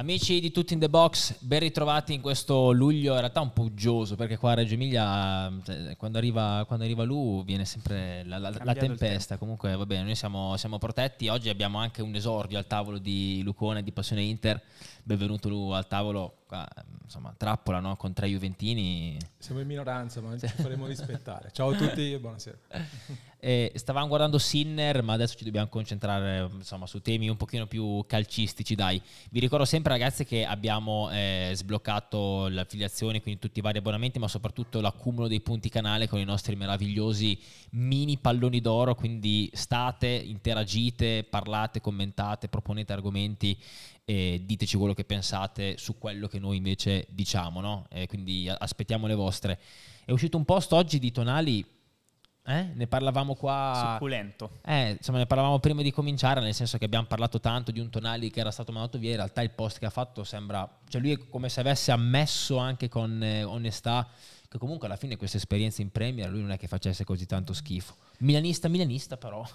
Amici di Tutti in the Box, ben ritrovati in questo luglio in realtà un po' uggioso perché qua a Reggio Emilia cioè, quando, arriva, quando arriva Lu viene sempre la, la, la tempesta, comunque va bene, noi siamo, siamo, protetti, oggi abbiamo anche un esordio al tavolo di Lucone di Passione Inter, benvenuto Lu al tavolo, qua, insomma trappola no? con tre Juventini. Siamo in minoranza ma ci faremo rispettare, ciao a tutti e buonasera. Eh, stavamo guardando Sinner, ma adesso ci dobbiamo concentrare insomma, su temi un pochino più calcistici. Dai, vi ricordo sempre, ragazzi, che abbiamo eh, sbloccato le affiliazioni, quindi tutti i vari abbonamenti, ma soprattutto l'accumulo dei punti canale con i nostri meravigliosi mini palloni d'oro. Quindi state, interagite, parlate, commentate, proponete argomenti e diteci quello che pensate su quello che noi invece diciamo. No? Eh, quindi aspettiamo le vostre. È uscito un post oggi di Tonali eh? Ne parlavamo qua. Succulento. Eh, insomma, ne parlavamo prima di cominciare, nel senso che abbiamo parlato tanto di un Tonali che era stato mandato via. In realtà il post che ha fatto sembra. Cioè, lui è come se avesse ammesso anche con eh, onestà che comunque alla fine questa esperienza in Premier lui non è che facesse così tanto schifo. Milanista, milanista, però.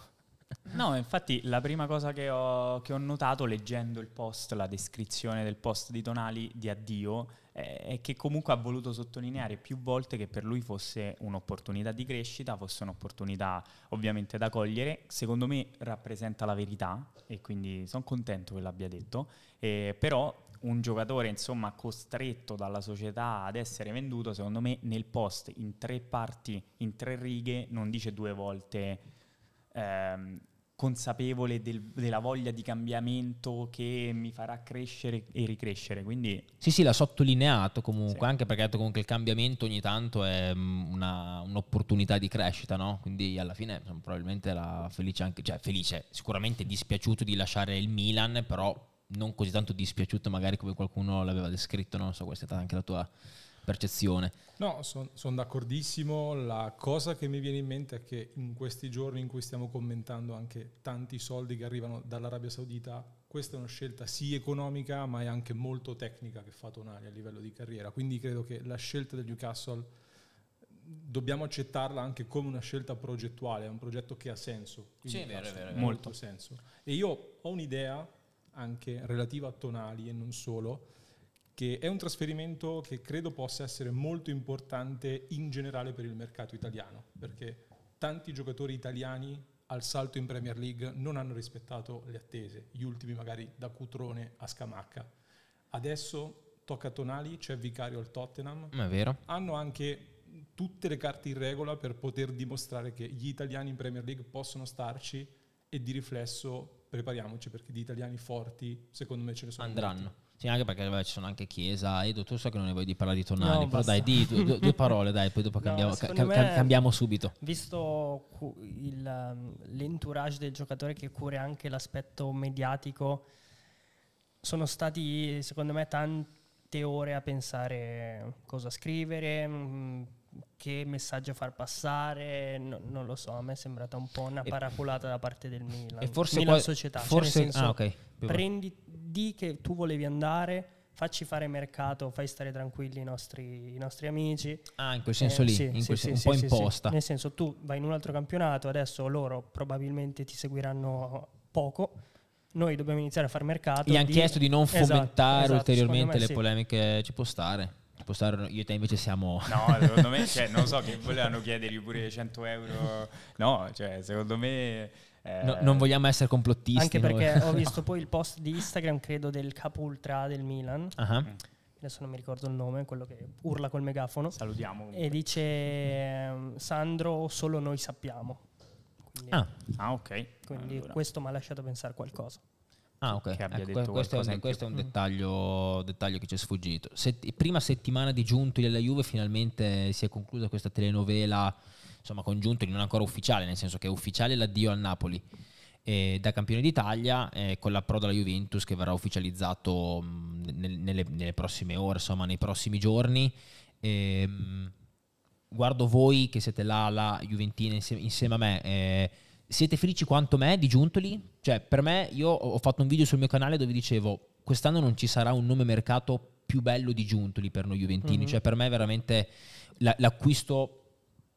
No, infatti la prima cosa che ho, che ho, notato leggendo il post, la descrizione del post di Tonali di addio, eh, è che comunque ha voluto sottolineare più volte che per lui fosse un'opportunità di crescita, fosse un'opportunità ovviamente da cogliere. Secondo me rappresenta la verità e quindi sono contento che l'abbia detto, eh, però un giocatore insomma costretto dalla società ad essere venduto, secondo me nel post in tre parti, in tre righe, non dice due volte ehm, consapevole del, della voglia di cambiamento che mi farà crescere e ricrescere. Quindi... Sì, sì, l'ha sottolineato comunque, sì. anche perché ha detto comunque il cambiamento ogni tanto è mm, una, un'opportunità di crescita, no? Quindi alla fine probabilmente era felice anche, cioè felice, sicuramente dispiaciuto di lasciare il Milan, però non così tanto dispiaciuto magari come qualcuno l'aveva descritto, non so, questa è stata anche la tua percezione. No, sono son d'accordissimo. La cosa che mi viene in mente è che in questi giorni in cui stiamo commentando anche tanti soldi che arrivano dall'Arabia Saudita, questa è una scelta sì economica, ma è anche molto tecnica che fa Tonali a livello di carriera. Quindi credo che la scelta del Newcastle dobbiamo accettarla anche come una scelta progettuale, è un progetto che ha senso. Sì, è vero, è vero, molto senso. E io ho un'idea anche relativa a Tonali e non solo che è un trasferimento che credo possa essere molto importante in generale per il mercato italiano, perché tanti giocatori italiani al salto in Premier League non hanno rispettato le attese, gli ultimi magari da Cutrone a Scamacca. Adesso tocca a Tonali, c'è Vicario al Tottenham. È vero. Hanno anche tutte le carte in regola per poter dimostrare che gli italiani in Premier League possono starci e di riflesso prepariamoci perché di italiani forti secondo me ce ne sono. Andranno. Molti. Sì, anche perché vabbè, ci sono anche Chiesa. Edo, tu so che non ne vuoi di parlare di Tonali, no, però basta. dai, di due, due, parole, dai, poi dopo cambiamo, no, ca- ca- cambiamo subito. Visto il, um, l'entourage del giocatore che cura anche l'aspetto mediatico, sono stati secondo me tante ore a pensare cosa scrivere, mm, che messaggio far passare, no, non lo so, a me è sembrata un po' una paraculata da parte del Milan. E forse Milan poi, società, forse, cioè ah, okay. Prendi, di che tu volevi andare, facci fare mercato, fai stare tranquilli i nostri, i nostri amici. Ah, in quel senso eh, lì, sì, in quel sì, senso, sì, un po' imposta. Nel senso, tu vai in un altro campionato, adesso loro probabilmente ti seguiranno poco. Noi dobbiamo iniziare a fare mercato. Gli hanno chiesto di non esatto, fomentare esatto, ulteriormente le polemiche, ci può stare spostare io e te invece siamo no secondo me cioè, non so che volevano chiedergli pure 100 euro no cioè secondo me eh... no, non vogliamo essere complottisti anche perché ho visto poi il post di Instagram credo del capo ultra del Milan uh-huh. adesso non mi ricordo il nome quello che urla col megafono salutiamo comunque. e dice ehm, Sandro solo noi sappiamo quindi, ah. ah ok quindi allora. questo mi ha lasciato pensare qualcosa Ah, ok. Ecco, questo, è un, questo è un, dettaglio, dettaglio, che ci è sfuggito. Set, prima settimana di Giuntoli alla Juve finalmente si è conclusa questa telenovela, insomma, con Giuntoli non ancora ufficiale, nel senso che è ufficiale l'addio al Napoli eh, da campione d'Italia eh, con l'approdo alla Juventus che verrà ufficializzato mh, nel, nelle, nelle, prossime ore, insomma, nei prossimi giorni. E, mh, guardo voi che siete là, la Juventina insieme, insieme a me. Eh, siete felici quanto me di Giuntoli? Cioè, per me, io ho fatto un video sul mio canale dove dicevo quest'anno non ci sarà un nome mercato più bello di Giuntoli per noi Juventini. Mm-hmm. Cioè, per me veramente l'acquisto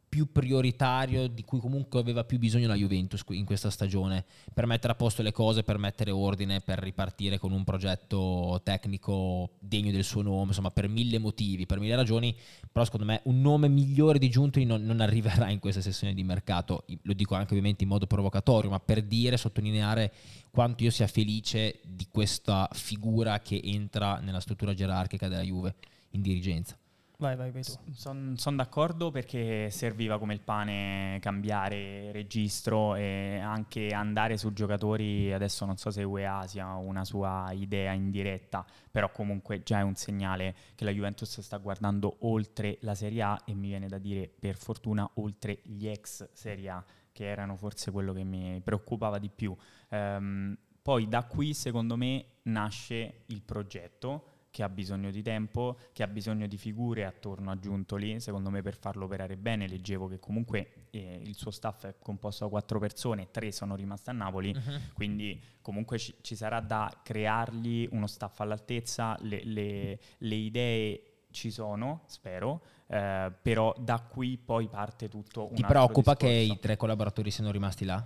più prioritario, di cui comunque aveva più bisogno la Juventus in questa stagione, per mettere a posto le cose, per mettere ordine, per ripartire con un progetto tecnico degno del suo nome, insomma per mille motivi, per mille ragioni, però secondo me un nome migliore di Giuntoli non, non arriverà in questa sessione di mercato, lo dico anche ovviamente in modo provocatorio, ma per dire, sottolineare quanto io sia felice di questa figura che entra nella struttura gerarchica della Juve in dirigenza. Vai, vai, vai. Sono son d'accordo perché serviva come il pane cambiare registro e anche andare su giocatori, adesso non so se UEA sia una sua idea in diretta, però comunque già è un segnale che la Juventus sta guardando oltre la Serie A e mi viene da dire per fortuna oltre gli ex Serie A, che erano forse quello che mi preoccupava di più. Um, poi da qui secondo me nasce il progetto che ha bisogno di tempo, che ha bisogno di figure attorno a Giuntoli, secondo me per farlo operare bene, leggevo che comunque eh, il suo staff è composto da quattro persone, tre sono rimaste a Napoli, uh-huh. quindi comunque ci, ci, sarà da creargli uno staff all'altezza, le, le, le idee ci sono, spero, eh, però da qui poi parte tutto un Ti preoccupa discorso. che i tre collaboratori siano rimasti là?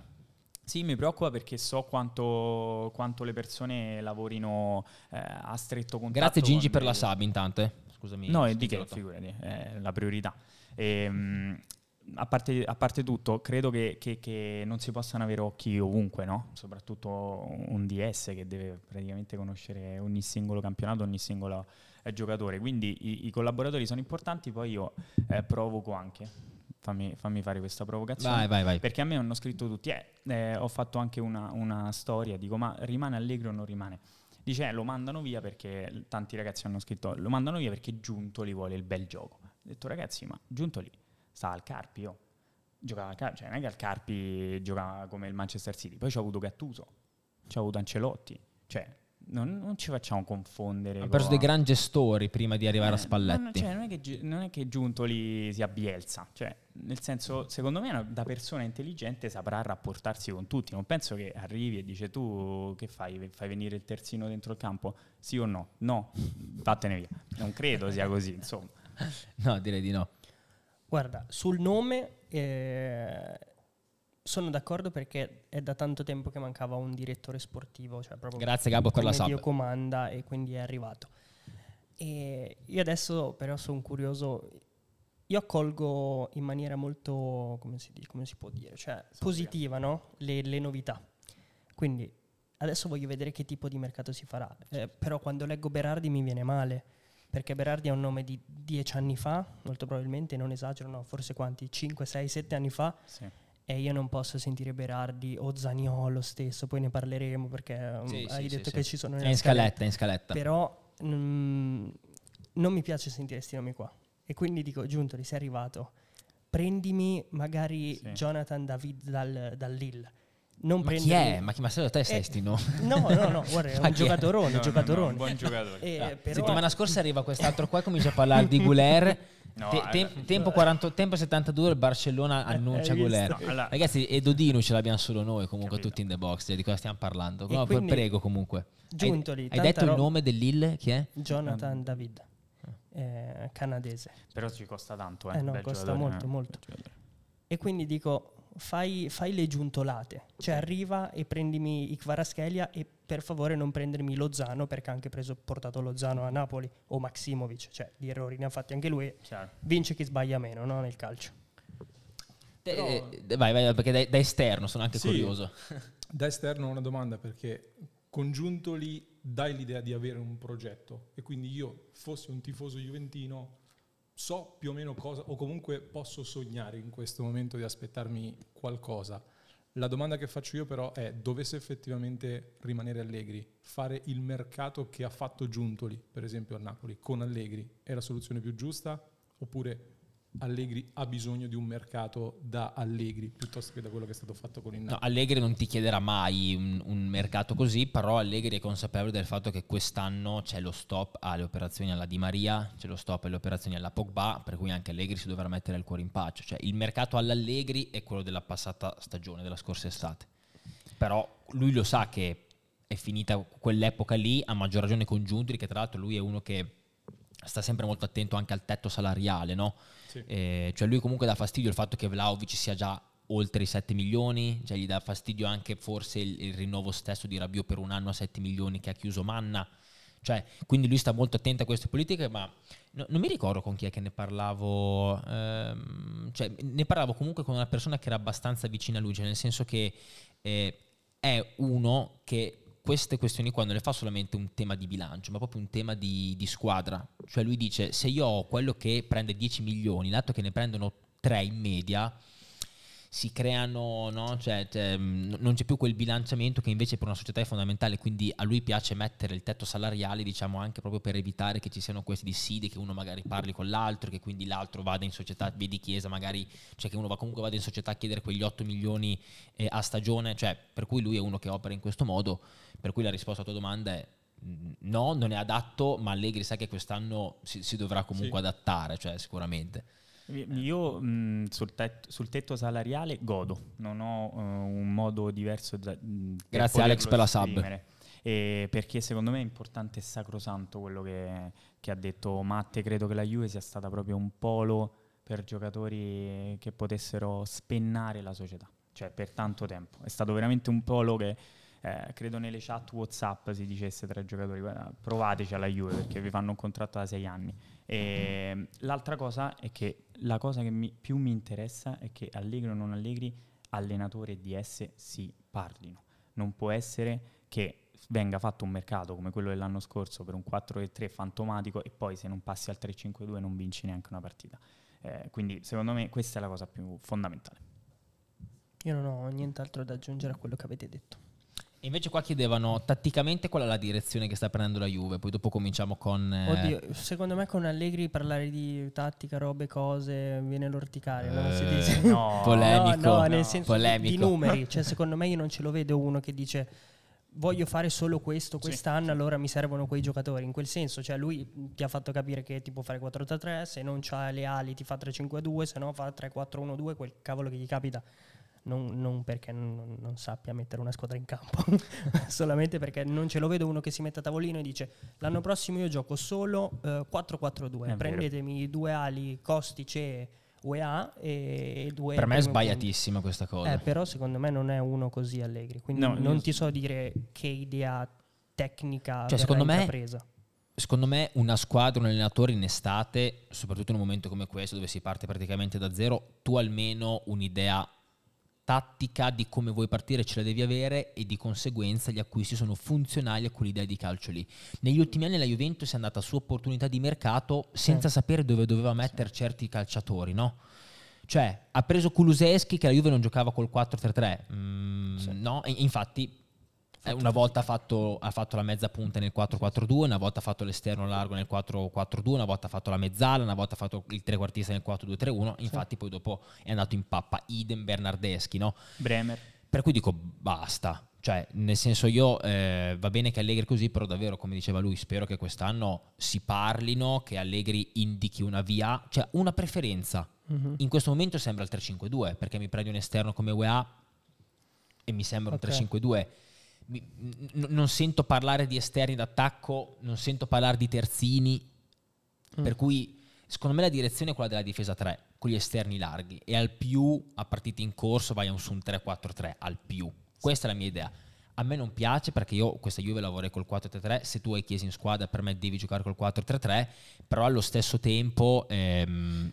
Sì, mi preoccupa perché so quanto, quanto le persone lavorino eh, a stretto contatto. Grazie Gingi per la sub intanto. Eh. Scusami. No, di che, figurati, è la priorità. E, ehm, a, parte, a, parte, tutto, credo che, che, che, non si possano avere occhi ovunque, no? Soprattutto un DS che deve praticamente conoscere ogni singolo campionato, ogni singolo eh, giocatore. Quindi i, i, collaboratori sono importanti, poi io eh, provoco anche fammi, fammi, fare questa provocazione. Vai, vai, vai. Perché a me hanno scritto tutti, eh, eh, ho fatto anche una, una, storia, dico ma rimane allegro o non rimane? Dice, eh, lo mandano via perché, tanti ragazzi hanno scritto, lo mandano via perché Giuntoli vuole il bel gioco. Ho detto ragazzi, ma Giuntoli sta al Carpi, oh. Giocava al Carpi, cioè non è che al Carpi giocava come il Manchester City, poi c'ha avuto Gattuso, c'ha avuto Ancelotti, cioè non, non, ci facciamo confondere. Ha perso dei gran gestori prima di arrivare eh, a Spalletti. Non, cioè, non, è che, non è che Giuntoli sia Bielsa, cioè, nel senso, secondo me da persona intelligente saprà rapportarsi con tutti. Non penso che arrivi e dice tu che fai? Fai venire il terzino dentro il campo? Sì o no? No, vattene via. Non credo sia così, insomma. No, direi di no. Guarda, sul nome... Eh sono d'accordo perché è da tanto tempo che mancava un direttore sportivo, cioè proprio Grazie Gabbo per la sub. Dio comanda e quindi è arrivato. E io adesso però sono curioso, io accolgo in maniera molto, come si, come si può dire, cioè positiva no? le, le, novità. Quindi adesso voglio vedere che tipo di mercato si farà, eh, però quando leggo Berardi mi viene male, perché Berardi ha un nome di dieci anni fa, molto probabilmente, non esagero, no, forse quanti, 5, 6, 7 anni fa. Sì e io non posso sentire Berardi o Zaniolo stesso, poi ne parleremo perché um, sì, hai sì, detto sì, che ci sono nella in scaletta, in scaletta. Però mm, non mi piace sentire questi nomi qua. E quindi dico, Giuntoli, sei arrivato, prendimi magari Jonathan David dal, dal Lille. Non ma chi è? Ma chi ma sei te sei no? No, no, no, guarda, è un giocatorone, no, giocatorone. No, un buon giocatore. Eh, ah. però... Settimana scorsa arriva quest'altro qua e comincia a parlare di Guler No, Te- tem- tempo, 40, tempo 72 il Barcellona eh, annuncia Guler. No, allora. Ragazzi, e Dodino ce l'abbiamo solo noi comunque Capito. tutti in the box, di cosa stiamo parlando. No, prego comunque. Giuntoli, hai, hai detto ro- il nome dell'Ill? Chi è? Jonathan David, eh, canadese. Però ci costa tanto, eh. eh no, costa molto, molto. E quindi dico, fai, fai, le giuntolate. Cioè arriva e prendimi i Kvaraschelia e per favore non prendermi Lozano perché ha anche preso, portato Lozano a Napoli o Maximovic, cioè di errori ne ha fatti anche lui. Chiaro. Vince chi sbaglia meno no, nel calcio. Però... Eh, vai, vai, perché da, da, esterno sono anche sì, curioso. Da esterno una domanda perché congiuntoli dai l'idea di avere un progetto e quindi io fossi un tifoso juventino so più o meno cosa, o comunque posso sognare in questo momento di aspettarmi qualcosa. La domanda che faccio io però è, dovesse effettivamente rimanere Allegri, fare il mercato che ha fatto Giuntoli, per esempio a Napoli, con Allegri, è la soluzione più giusta? Oppure Allegri ha bisogno di un mercato da Allegri piuttosto che da quello che è stato fatto con il Napoli. No, Allegri non ti chiederà mai un, un, mercato così, però Allegri è consapevole del fatto che quest'anno c'è lo stop alle operazioni alla Di Maria, c'è lo stop alle operazioni alla Pogba, per cui anche Allegri si dovrà mettere il cuore in pace. Cioè il mercato all'Allegri è quello della passata stagione, della scorsa estate. Però lui lo sa che è finita quell'epoca lì, a maggior ragione con Giuntri, che tra l'altro lui è uno che sta sempre molto attento anche al tetto salariale, no? Sì. Eh, cioè lui comunque dà fastidio il fatto che Vlaovic sia già oltre i 7 milioni, cioè gli dà fastidio anche forse il, il rinnovo stesso di Rabiot per un anno a 7 milioni che ha chiuso Manna. Cioè, quindi lui sta molto attento a queste politiche, ma no, non mi ricordo con chi è che ne parlavo. Ehm, cioè, ne parlavo comunque con una persona che era abbastanza vicina a lui, cioè nel senso che eh, è uno che queste questioni qua non le fa solamente un tema di bilancio, ma proprio un tema di, di squadra. Cioè lui dice, se io ho quello che prende 10 milioni, l'altro che ne prendono 3 in media, si creano, no? cioè, cioè, non c'è più quel bilanciamento che invece per una società è fondamentale, quindi a lui piace mettere il tetto salariale, diciamo anche proprio per evitare che ci siano questi dissidi, che uno magari parli con l'altro, che quindi l'altro vada in società, vedi Chiesa magari, cioè che uno va comunque vada in società a chiedere quegli 8 milioni eh, a stagione, cioè per cui lui è uno che opera in questo modo, per cui la risposta alla tua domanda è no, non è adatto, ma Allegri sa che quest'anno si, si dovrà comunque sì. adattare, cioè sicuramente. Io mh, sul, tetto, sul, tetto, salariale godo, non ho uh, un modo diverso da... Mh, Grazie Alex per la sub. E perché secondo me è importante e sacrosanto quello che, che, ha detto Matte, credo che la Juve sia stata proprio un polo per giocatori che potessero spennare la società, cioè per tanto tempo. È stato veramente un polo che eh, credo nelle chat Whatsapp si dicesse tra i giocatori, guarda, provateci alla Juve perché vi fanno un contratto da sei anni. E l'altra cosa è che la cosa che mi, più mi interessa è che allegri o non allegri, allenatore e DS si parlino. Non può essere che venga fatto un mercato come quello dell'anno scorso per un 4-3 fantomatico e poi se non passi al 3-5-2 non vinci neanche una partita. Eh, quindi secondo me questa è la cosa più fondamentale. Io non ho nient'altro da aggiungere a quello che avete detto. Invece qua chiedevano tatticamente qual è la direzione che sta prendendo la Juve, poi dopo cominciamo con... Eh... Oddio, secondo me con Allegri parlare di tattica, robe, cose, viene l'orticaria, eh, no? Si dice... no, polemico, no, no, nel senso polemico. di numeri, cioè secondo me io non ce lo vedo uno che dice voglio fare solo questo quest'anno, sì, allora mi servono quei giocatori. In quel senso, cioè lui ti ha fatto capire che ti può fare 4-3-3, se non c'ha le ali ti fa 3-5-2, se no fa 3-4-1-2, quel cavolo che gli capita non, non perché non, non, sappia mettere una squadra in campo, solamente perché non ce lo vedo uno che si mette a tavolino e dice l'anno prossimo io gioco solo uh, 4-4-2, prendetemi vero. due ali Costice UEA e due... Per me è sbagliatissima questa cosa. Eh, però secondo me non è uno così allegri, quindi no, non ti so dire che idea tecnica cioè, secondo me presa. Secondo me una squadra, un allenatore in estate, soprattutto in un momento come questo dove si parte praticamente da zero, tu almeno un'idea tattica di come vuoi partire ce la devi avere e di conseguenza gli acquisti sono funzionali a quell'idea di calcio lì. Negli ultimi anni la Juventus è andata su opportunità di mercato senza sì. sapere dove doveva mettere sì. certi calciatori, no? Cioè, ha preso Kuluseschi che la Juve non giocava col 4-3-3, mm, sì. no? E infatti una volta ha fatto, ha fatto, la mezza punta nel 4-4-2, una volta ha fatto l'esterno largo nel 4-4-2, una volta ha fatto la mezzala, una volta ha fatto il trequartista nel 4-2-3-1. Infatti, sì. poi dopo è andato in pappa. Idem Bernardeschi, no? Bremer. Per cui dico basta. Cioè, nel senso, io eh, va bene che Allegri così, però davvero, come diceva lui, spero che quest'anno si parlino, che Allegri indichi una via, cioè una preferenza. Mm-hmm. In questo momento sembra il 3-5-2, perché mi prendi un esterno come UEA e mi sembra okay. un 3-5-2 mi, n- non sento parlare di esterni d'attacco, non sento parlare di terzini, mm. per cui secondo me la direzione è quella della difesa 3, con gli esterni larghi e al più a partite in corso vai su un 3-4-3, al più. Questa è la mia idea. A me non piace perché io questa Juve lavorei col 4-3-3, se tu hai Chiesa in squadra per me devi giocare col 4-3-3, però allo stesso tempo ehm,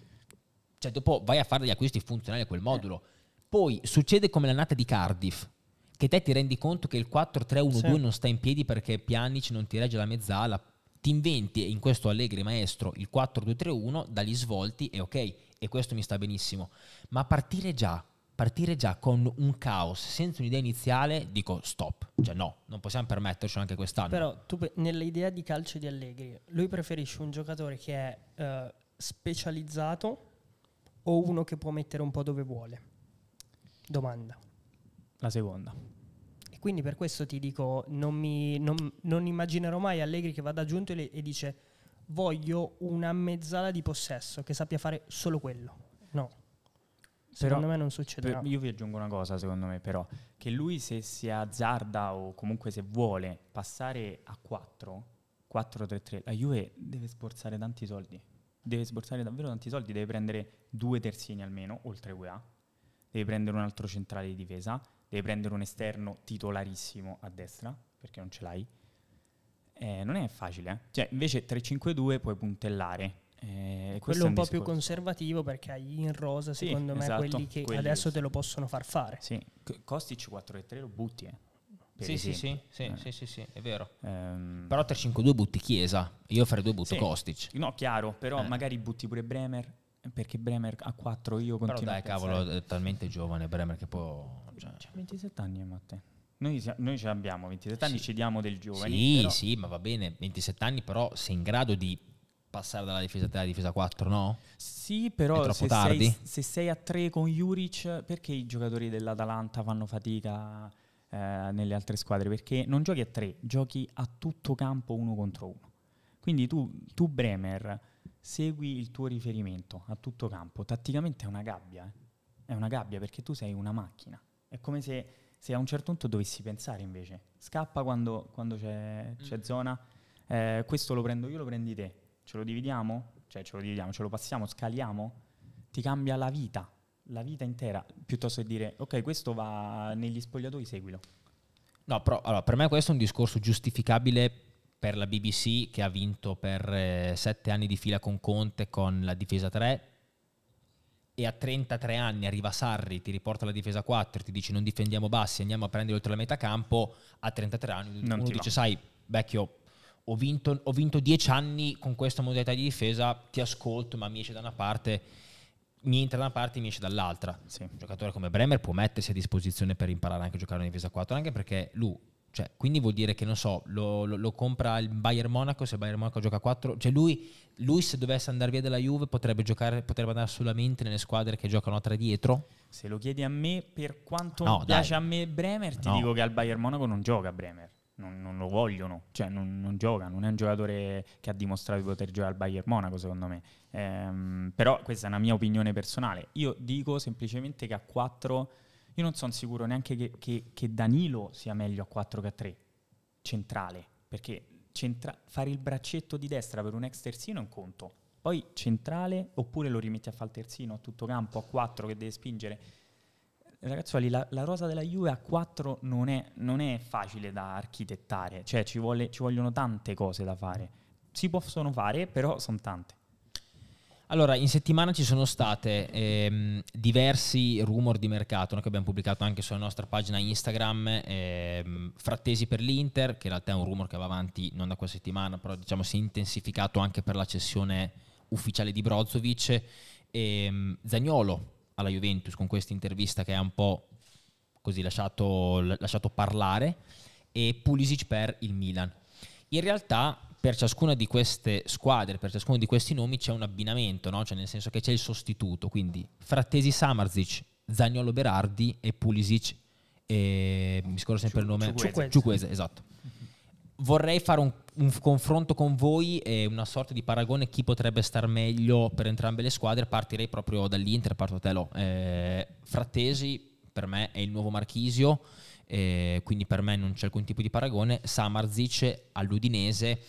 cioè dopo vai a fare degli acquisti funzionali a quel modulo. Poi succede come l'annata di Cardiff, che te ti rendi conto che il 4-3-1-2 sì. non sta in piedi perché Pjanic non ti regge la mezzala, ti inventi, in questo Allegri maestro, il 4-2-3-1, dagli svolti e ok, e questo mi sta benissimo. Ma partire già, partire già con un caos, senza un'idea iniziale, dico stop. Cioè no, non possiamo permetterci anche quest'anno. Però tu nell'idea di calcio di Allegri, lui preferisce un giocatore che è uh, specializzato o uno che può mettere un po' dove vuole? Domanda. La seconda. E quindi per questo ti dico, non, mi, non, non immaginerò mai Allegri che vada giunto e, e dice voglio una mezzala di possesso che sappia fare solo quello. No. Secondo però, me non succederà. io vi aggiungo una cosa, secondo me, però, che lui se si azzarda o comunque se vuole passare a 4, 4-3-3. La Juve deve sborsare tanti soldi. Deve sborsare davvero tanti soldi. Deve prendere due terzini almeno, oltre UEA. Deve prendere un altro centrale di difesa. Deve prendere un esterno titolarissimo a destra, perché non ce l'hai. Eh, non è facile. Eh? Cioè, invece 3-5-2 puoi puntellare. Eh, quello è un, po' più conservativo perché hai in rosa, secondo sì, me, esatto, quelli che quelli adesso te lo possono far fare. Sì. Kostic 4-3 lo butti, eh. Sì sì sì, sì, eh. sì, sì, sì, è vero. Um, però 3-5-2 butti Chiesa, io farei due butto sì. Kostic. No, chiaro, però eh. magari butti pure Bremer, perché Bremer a 4 io continuo Però dai, cavolo, è talmente giovane Bremer che può... Cioè. C'ha 27 anni, Matteo. Noi, noi ce l'abbiamo, 27 anni, ci diamo del giovane. Sì, però... sì, ma va bene, 27 anni, però sei in grado di passare dalla difesa 3 alla difesa 4, no? Sì, però se sei, se sei, a 3 con Juric, perché i giocatori dell'Atalanta fanno fatica eh, nelle altre squadre? Perché non giochi a 3, giochi a tutto campo uno contro uno. Quindi tu, tu Bremer, segui il tuo riferimento a tutto campo. Tatticamente è una gabbia, eh? è una gabbia perché tu sei una macchina. È come se se a un certo punto dovessi pensare invece, scappa quando, quando c'è, c'è mm. zona, eh, questo lo prendo io, lo prendi te, ce lo dividiamo? Cioè ce lo dividiamo, ce lo passiamo, scaliamo? Ti cambia la vita, la vita intera, piuttosto che dire ok questo va negli spogliatoi, seguilo. No, però allora, per me questo è un discorso giustificabile per la BBC che ha vinto per eh, sette anni di fila con Conte con la difesa 3 e a 33 anni arriva Sarri, ti riporta la difesa 4, ti dice non difendiamo bassi, andiamo a prendere oltre la metà campo, a 33 anni non uno dice va. sai vecchio ho vinto, ho vinto 10 anni con questa modalità di difesa, ti ascolto ma mi esce da una parte, mi entra da una parte e mi esce dall'altra. Sì. Un giocatore come Bremer può mettersi a disposizione per imparare anche a giocare in difesa 4, anche perché lui cioè, quindi vuol dire che, non so, lo, lo, lo, compra il Bayern Monaco, se il Bayern Monaco gioca a 4, cioè lui, lui, se dovesse andare via dalla Juve potrebbe, giocare, potrebbe andare solamente nelle squadre che giocano a 3 dietro? Se lo chiedi a me, per quanto no, piace dai. a me Bremer, ti no. dico che al Bayern Monaco non gioca Bremer. Non, non lo vogliono, cioè non, non, gioca, non è un giocatore che ha dimostrato di poter giocare al Bayern Monaco secondo me. Ehm, però questa è una mia opinione personale. Io dico semplicemente che a 4 io non sono sicuro neanche che, che, che, Danilo sia meglio a 4 che a 3, centrale, perché centra- fare il braccetto di destra per un ex terzino è un conto, poi centrale oppure lo rimetti a fare il terzino a tutto campo, a 4 che deve spingere. Ragazzuoli, la, la rosa della Juve a 4 non è, non è facile da architettare, cioè ci, vuole, ci vogliono tante cose da fare. Si possono fare, però sono tante. Allora, in settimana ci sono state ehm, diversi rumor di mercato no, che abbiamo pubblicato anche sulla nostra pagina Instagram, ehm, frattesi per l'Inter, che in realtà è un rumor che va avanti non da questa settimana, però diciamo si è intensificato anche per la cessione ufficiale di Brozovic, ehm, Zagnolo alla Juventus con questa intervista che ha un po' così lasciato, lasciato parlare, e Pulisic per il Milan. In realtà per ciascuna di queste squadre, per ciascuno di questi nomi c'è un abbinamento, no? cioè nel senso che c'è il sostituto, quindi Frattesi Samarzic, Zagnolo Berardi e Pulisic, e, mi scordo sempre Ciu- il nome, Ciuquese. Ciuquese, esatto. Vorrei fare un, un, confronto con voi e una sorta di paragone chi potrebbe star meglio per entrambe le squadre, partirei proprio dall'Inter, parto da te. Eh, Frattesi per me è il nuovo Marchisio, eh, quindi per me non c'è alcun tipo di paragone, Samarzic all'Udinese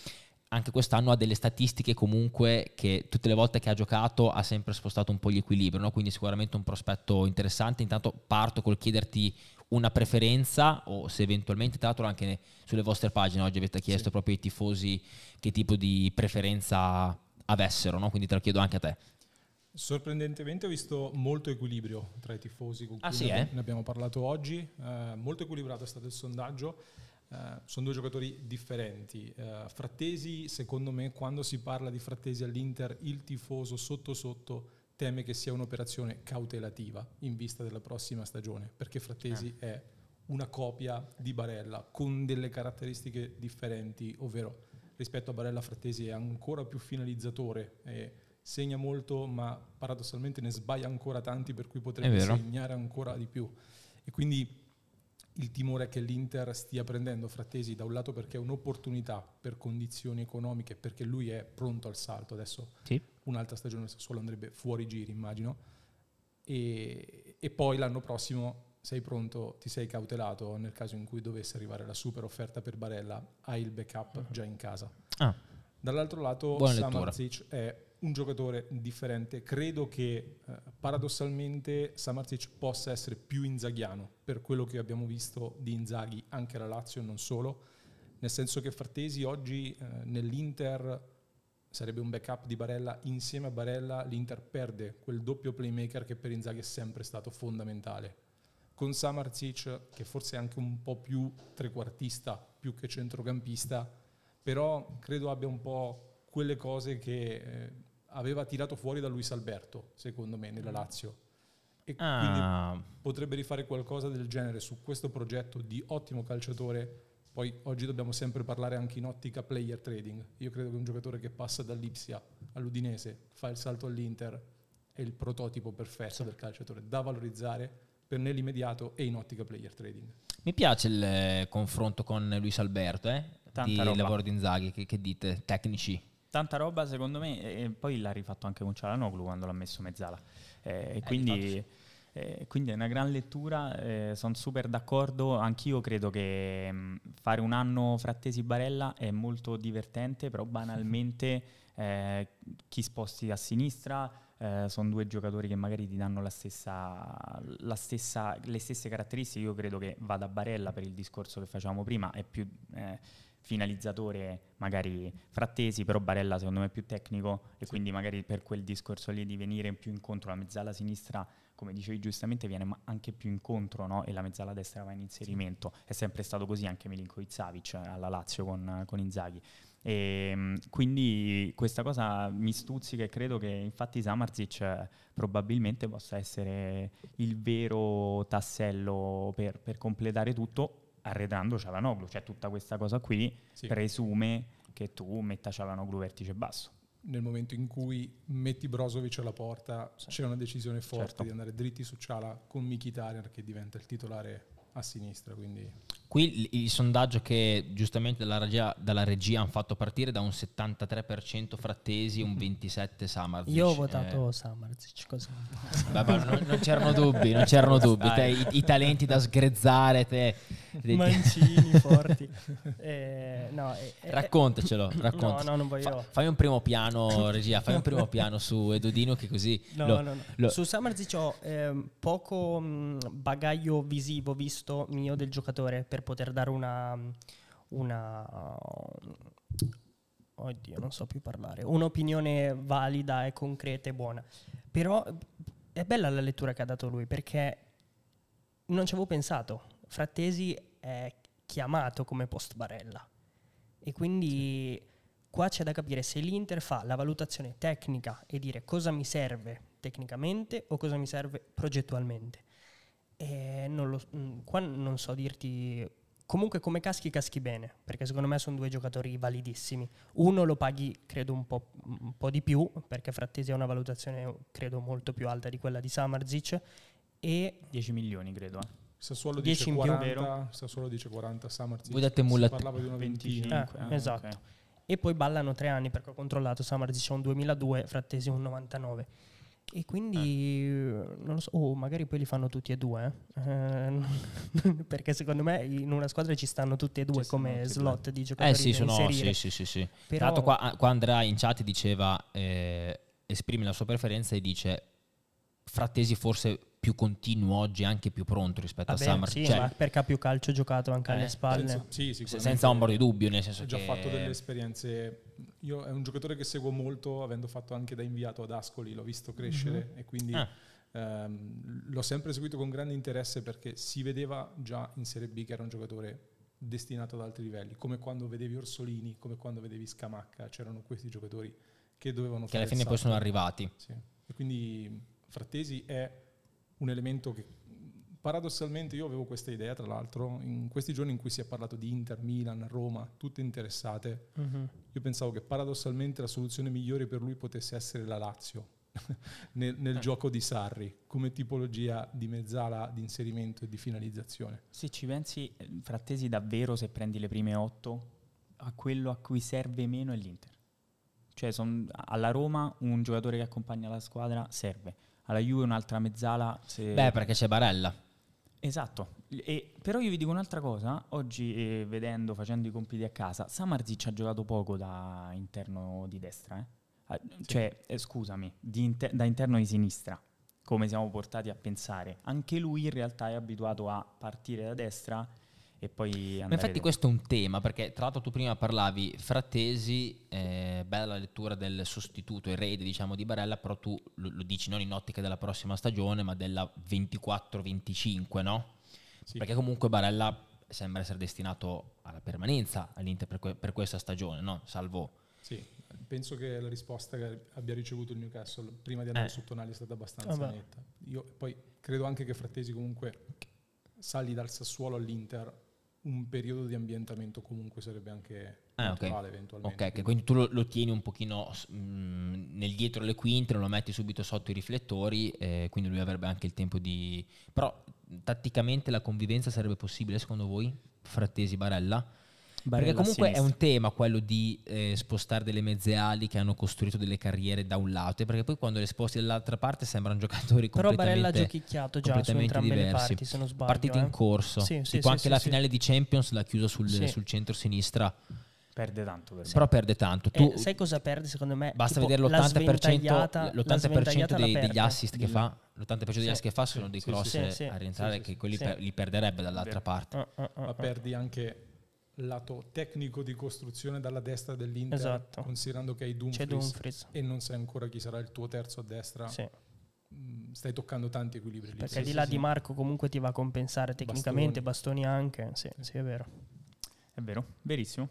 anche quest'anno ha delle statistiche comunque che tutte le volte che ha giocato ha sempre spostato un po' gli equilibri, no? quindi sicuramente un prospetto interessante. Intanto parto col chiederti una preferenza o se eventualmente, tra l'altro anche sulle vostre pagine oggi avete chiesto sì. proprio ai tifosi che tipo di preferenza avessero, no? quindi te lo chiedo anche a te. Sorprendentemente ho visto molto equilibrio tra i tifosi con ah, cui sì, ne, eh? ne abbiamo parlato oggi, eh, molto equilibrato è stato il sondaggio. Uh, sono due giocatori differenti. Uh, Frattesi, secondo me, quando si parla di Frattesi all'Inter, il tifoso sotto sotto teme che sia un'operazione cautelativa in vista della prossima stagione, perché Frattesi eh. è una copia di Barella con delle caratteristiche differenti, ovvero rispetto a Barella Frattesi è ancora più finalizzatore, segna molto, ma paradossalmente ne sbaglia ancora tanti, per cui potrebbe segnare ancora di più. E quindi il timore è che l'Inter stia prendendo Frattesi da un lato perché è un'opportunità per condizioni economiche, perché lui è pronto al salto. Adesso sì. un'altra stagione solo andrebbe fuori giri, immagino. E, e, poi l'anno prossimo sei pronto, ti sei cautelato nel caso in cui dovesse arrivare la super offerta per Barella, hai il backup uh-huh. già in casa. Ah. Dall'altro lato Buona Samarzic è un giocatore differente. Credo che eh, paradossalmente Samarzic possa essere più inzaghiano per quello che abbiamo visto di Inzaghi anche alla Lazio e non solo, nel senso che Frattesi oggi eh, nell'Inter sarebbe un backup di Barella, insieme a Barella l'Inter perde quel doppio playmaker che per Inzaghi è sempre stato fondamentale. Con Samarzic, che forse è anche un po' più trequartista più che centrocampista, però credo abbia un po' quelle cose che eh, aveva tirato fuori da Luis Alberto, secondo me, nella Lazio. E ah. quindi potrebbe rifare qualcosa del genere su questo progetto di ottimo calciatore. Poi oggi dobbiamo sempre parlare anche in ottica player trading. Io credo che un giocatore che passa dall'Ipsia all'Udinese, fa il salto all'Inter, è il prototipo perfetto sì. del calciatore da valorizzare per nell'immediato e in ottica player trading. Mi piace il eh, confronto con Luis Alberto, eh? Tanta di roba. lavoro di Inzaghi, che, che dite? Tecnici? Tanta roba secondo me e poi l'ha rifatto anche con Cialanoglu quando l'ha messo Mezzala. Eh, e quindi, eh, quindi, è una gran lettura eh, sono super d'accordo. Anch'io credo che mh, mm, fare un anno Frattesi Barella è molto divertente però banalmente eh, chi sposti a sinistra eh, sono due giocatori che magari ti danno la stessa, la stessa, le stesse caratteristiche. Io credo che vada a Barella per il discorso che facevamo prima è più eh, finalizzatore magari frattesi, però Barella secondo me è più tecnico e sì. quindi magari per quel discorso lì di venire più incontro la mezzala sinistra, come dicevi giustamente, viene anche più incontro no? e la mezzala destra va in inserimento. Sì. È sempre stato così anche Milinkovic Savic alla Lazio con, con Inzaghi. E, ehm, quindi questa cosa mi stuzzica e credo che infatti Samarzic probabilmente possa essere il vero tassello per, per completare tutto arretrando Cialanoglu, cioè tutta questa cosa qui sì. presume che tu metta Cialanoglu vertice basso. Nel momento in cui metti Brozovic alla porta sì. c'è una decisione forte certo. di andare dritti su Ciala con Mkhitaryan che diventa il titolare a sinistra, quindi Qui il, il, sondaggio che giustamente dalla regia, dalla regia, hanno fatto partire da un 73% Frattesi e un 27% Samarzic. Io ho votato eh. Samarzic, così. Vabbè, non, non, c'erano dubbi, non c'erano dubbi. Te, i, i, talenti da sgrezzare, te. Mancini forti. Eh, no, eh, eh raccontacelo, racconta. No, no, non voglio. Fa, fammi un primo piano, regia, fammi un primo piano su Edodino che così... No, lo, no, no. Lo... Su Samarzic ho ehm, poco mh, bagaglio visivo visto mio del giocatore per poter dare una, una oddio, non so più parlare, un'opinione valida e concreta e buona. Però è bella la lettura che ha dato lui perché non ci avevo pensato. Frattesi è chiamato come post Barella e quindi qua c'è da capire se l'Inter fa la valutazione tecnica e dire cosa mi serve tecnicamente o cosa mi serve progettualmente. E non lo, mm, qua non so dirti. Comunque, come caschi, caschi bene, perché secondo me sono due giocatori validissimi. Uno lo paghi, credo, un po', un po di più, perché Frattesi ha una valutazione, credo, molto più alta di quella di Samarzic. E 10 milioni, credo. Eh. Sassuolo dice 40, Sassuolo dice 40, Samarzic. Voi date mulla parlava di una 25. Eh, ah, esatto. Okay. E poi ballano tre anni, perché ho controllato, Samarzic ha un 2002, Frattesi un 99. E quindi, eh. non lo so, oh, magari poi li fanno tutti e due, eh? perché secondo me in una squadra ci stanno tutti e due ci come slot di giocatori Eh sì, sono, sì, sì, sì, sì. Però... L'altro qua, qua, Andrea in chat diceva, eh, esprime la sua preferenza e dice, Frattesi forse più continuo oggi, anche più pronto rispetto Vabbè, a Summer. Sì, cioè, ma perché ha più calcio giocato anche eh, alle spalle. Penso, sì, senza ombra di dubbio, nel senso ha già fatto delle esperienze. Io è un giocatore che seguo molto, avendo fatto anche da inviato ad Ascoli, l'ho visto crescere mm-hmm. e quindi ah. ehm, l'ho sempre seguito con grande interesse perché si vedeva già in Serie B che era un giocatore destinato ad altri livelli, come quando vedevi Orsolini, come quando vedevi Scamacca, c'erano questi giocatori che dovevano che fare alla fine poi sono arrivati. Sì. E quindi Frattesi è un elemento che paradossalmente io avevo questa idea, tra l'altro, in questi giorni in cui si è parlato di Inter, Milan, Roma, tutte interessate, uh-huh. io pensavo che paradossalmente la soluzione migliore per lui potesse essere la Lazio. nel, nel eh. gioco di Sarri come tipologia di mezzala di inserimento e di finalizzazione. Se ci pensi, Frattesi davvero se prendi le prime otto, a quello a cui serve meno è l'Inter. Cioè son, alla Roma un giocatore che accompagna la squadra serve alla Juve un'altra mezzala. Se... Beh, perché c'è Barella. Esatto, e, però io vi dico un'altra cosa, oggi eh, vedendo, facendo i compiti a casa, Samarzic ha giocato poco da interno di destra, eh? ah, sì. cioè eh, scusami, inter- da interno di sinistra, come siamo portati a pensare. Anche lui in realtà è abituato a partire da destra e poi andare... Ma infatti questo è un tema, perché tra l'altro tu prima parlavi Frattesi, eh, bella la lettura del sostituto, raid diciamo di Barella, però tu lo, lo dici non in ottica della prossima stagione, ma della 24-25, no? Sì. Perché comunque Barella sembra essere destinato alla permanenza all'Inter per, que- per questa stagione, no? Salvo... Sì, penso che la risposta che abbia ricevuto il Newcastle prima di andare eh. su Tonali è stata abbastanza oh, netta. Io poi credo anche che Frattesi comunque sali dal Sassuolo all'Inter un periodo di ambientamento comunque sarebbe anche ah, okay. eventualmente. Ok, quindi tu lo, lo tieni un pochino mh, mm, nel dietro le quinte, non lo metti subito sotto i riflettori, eh, quindi lui avrebbe anche il tempo di... Però tatticamente la convivenza sarebbe possibile secondo voi? Frattesi Barella? Barella Perché comunque è un tema quello di eh, spostare delle mezze ali che hanno costruito delle carriere da un lato, perché poi quando le sposti dall'altra parte sembrano giocatori Però completamente Barella ha giochicchiato già su entrambe diversi. le parti, se non sbaglio. Partite eh. in corso. Sì, sì, tipo sì, anche la finale di Champions l'ha chiusa sul, sul centro-sinistra. Perde tanto per Però perde tanto. Tu, eh, sai cosa perde secondo me? Basta tipo vedere l'80%, l'80% dei, degli assist che fa. L'80% degli assist che fa sono dei cross a rientrare che quelli per, li perderebbe dall'altra parte. Uh, uh, uh, Ma perdi anche lato tecnico di costruzione dalla destra dell'Inter, esatto. considerando che hai Dumfries, Dumfries, e non sai ancora chi sarà il tuo terzo a destra. Sì. Mm, stai toccando tanti equilibri. Perché lì. di là sì, di Marco comunque ti va a compensare tecnicamente, bastoni, bastoni anche. Sì, sì, è vero. È vero, verissimo.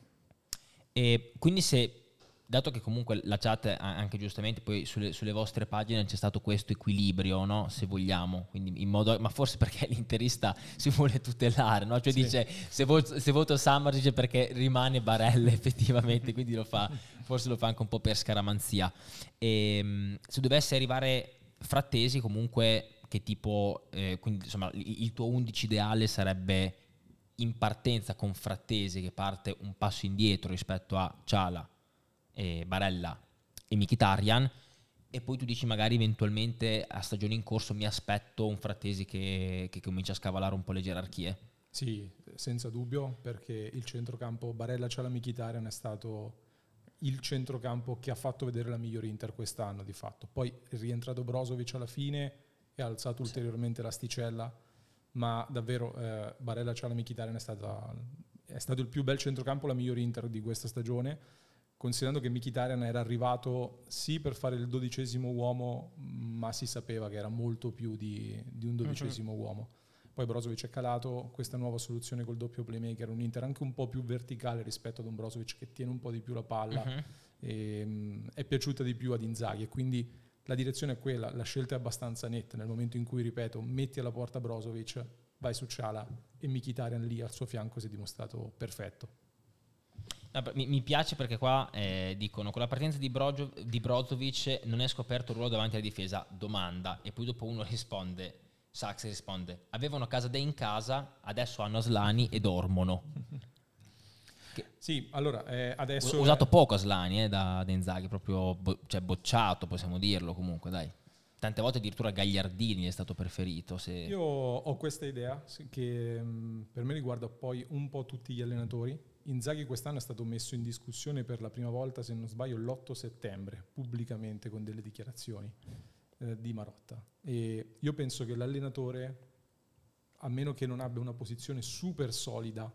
E quindi se dato che comunque la chat anche giustamente poi sulle, sulle, vostre pagine c'è stato questo equilibrio, no? se vogliamo, quindi in modo, ma forse perché l'interista si vuole tutelare, no? cioè sì. dice se, vo- se voto Summer dice perché rimane Barella effettivamente, quindi lo fa, forse lo fa anche un po' per scaramanzia. E, ehm, se dovesse arrivare Frattesi comunque che tipo, eh, quindi insomma il, il tuo 11 ideale sarebbe in partenza con Frattesi che parte un passo indietro rispetto a Ciala eh, Barella e Mkhitaryan e poi tu dici magari eventualmente a stagione in corso mi aspetto un Frattesi che, che comincia a scavalare un po' le gerarchie. Sì, senza dubbio, perché il centrocampo Barella Ciala Mkhitaryan è stato il centrocampo che ha fatto vedere la migliore Inter quest'anno di fatto. Poi è rientrato Brozovic alla fine e ha alzato sì. ulteriormente l'asticella, ma davvero eh, Barella Ciala Mkhitaryan è, stata, è stato il più bel centrocampo, la migliore Inter di questa stagione considerando che Mkhitaryan era arrivato sì per fare il dodicesimo uomo, ma si sapeva che era molto più di, di un dodicesimo uh-huh. uomo. Poi Brozovic è calato, questa nuova soluzione col doppio playmaker, un Inter anche un po' più verticale rispetto ad un Brozovic che tiene un po' di più la palla, uh-huh. e, mh, è piaciuta di più ad Inzaghi e quindi la direzione è quella, la scelta è abbastanza netta nel momento in cui, ripeto, metti alla porta Brozovic, vai su Ciala e Mkhitaryan lì al suo fianco si è dimostrato perfetto. Mi, mi, piace perché qua eh, dicono con la partenza di, Brojo, di Brozovic non è scoperto il ruolo davanti alla difesa, domanda, e poi dopo uno risponde, Sax risponde, avevano casa dei in casa, adesso hanno Aslani e dormono. Che sì, allora eh, adesso... Ho usato poco Aslani eh, da Denzaghi, proprio bo- cioè bocciato, possiamo dirlo comunque, dai. Tante volte addirittura Gagliardini è stato preferito. Se... Io ho questa idea che mh, mm, per me riguarda poi un po' tutti gli allenatori Inzaghi quest'anno è stato messo in discussione per la prima volta, se non sbaglio, l'8 settembre, pubblicamente con delle dichiarazioni eh, di Marotta. E io penso che l'allenatore, a meno che non abbia una posizione super solida,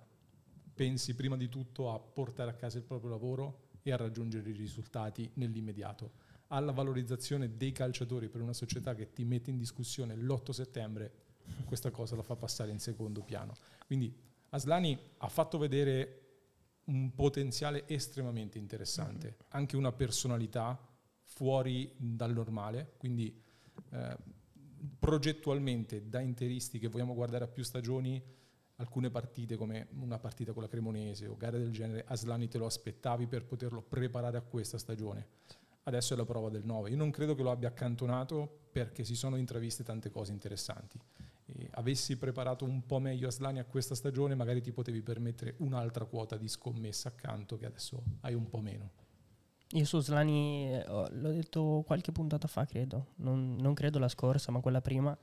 pensi prima di tutto a portare a casa il proprio lavoro e a raggiungere i risultati nell'immediato. Alla valorizzazione dei calciatori per una società che ti mette in discussione l'8 settembre, questa cosa la fa passare in secondo piano. Quindi Aslani ha fatto vedere un potenziale estremamente interessante, mm-hmm. anche una personalità fuori dal normale, quindi eh, progettualmente da interisti che vogliamo guardare a più stagioni, alcune partite come una partita con la Cremonese o gare del genere, Aslani te lo aspettavi per poterlo preparare a questa stagione. Adesso è la prova del 9. Io non credo che lo abbia accantonato perché si sono intraviste tante cose interessanti e avessi preparato un po' meglio Aslani a questa stagione, magari ti potevi permettere un'altra quota di scommessa accanto che adesso hai un po' meno. Io su Slani eh, l'ho detto qualche puntata fa, credo, non, non, credo la scorsa, ma quella prima.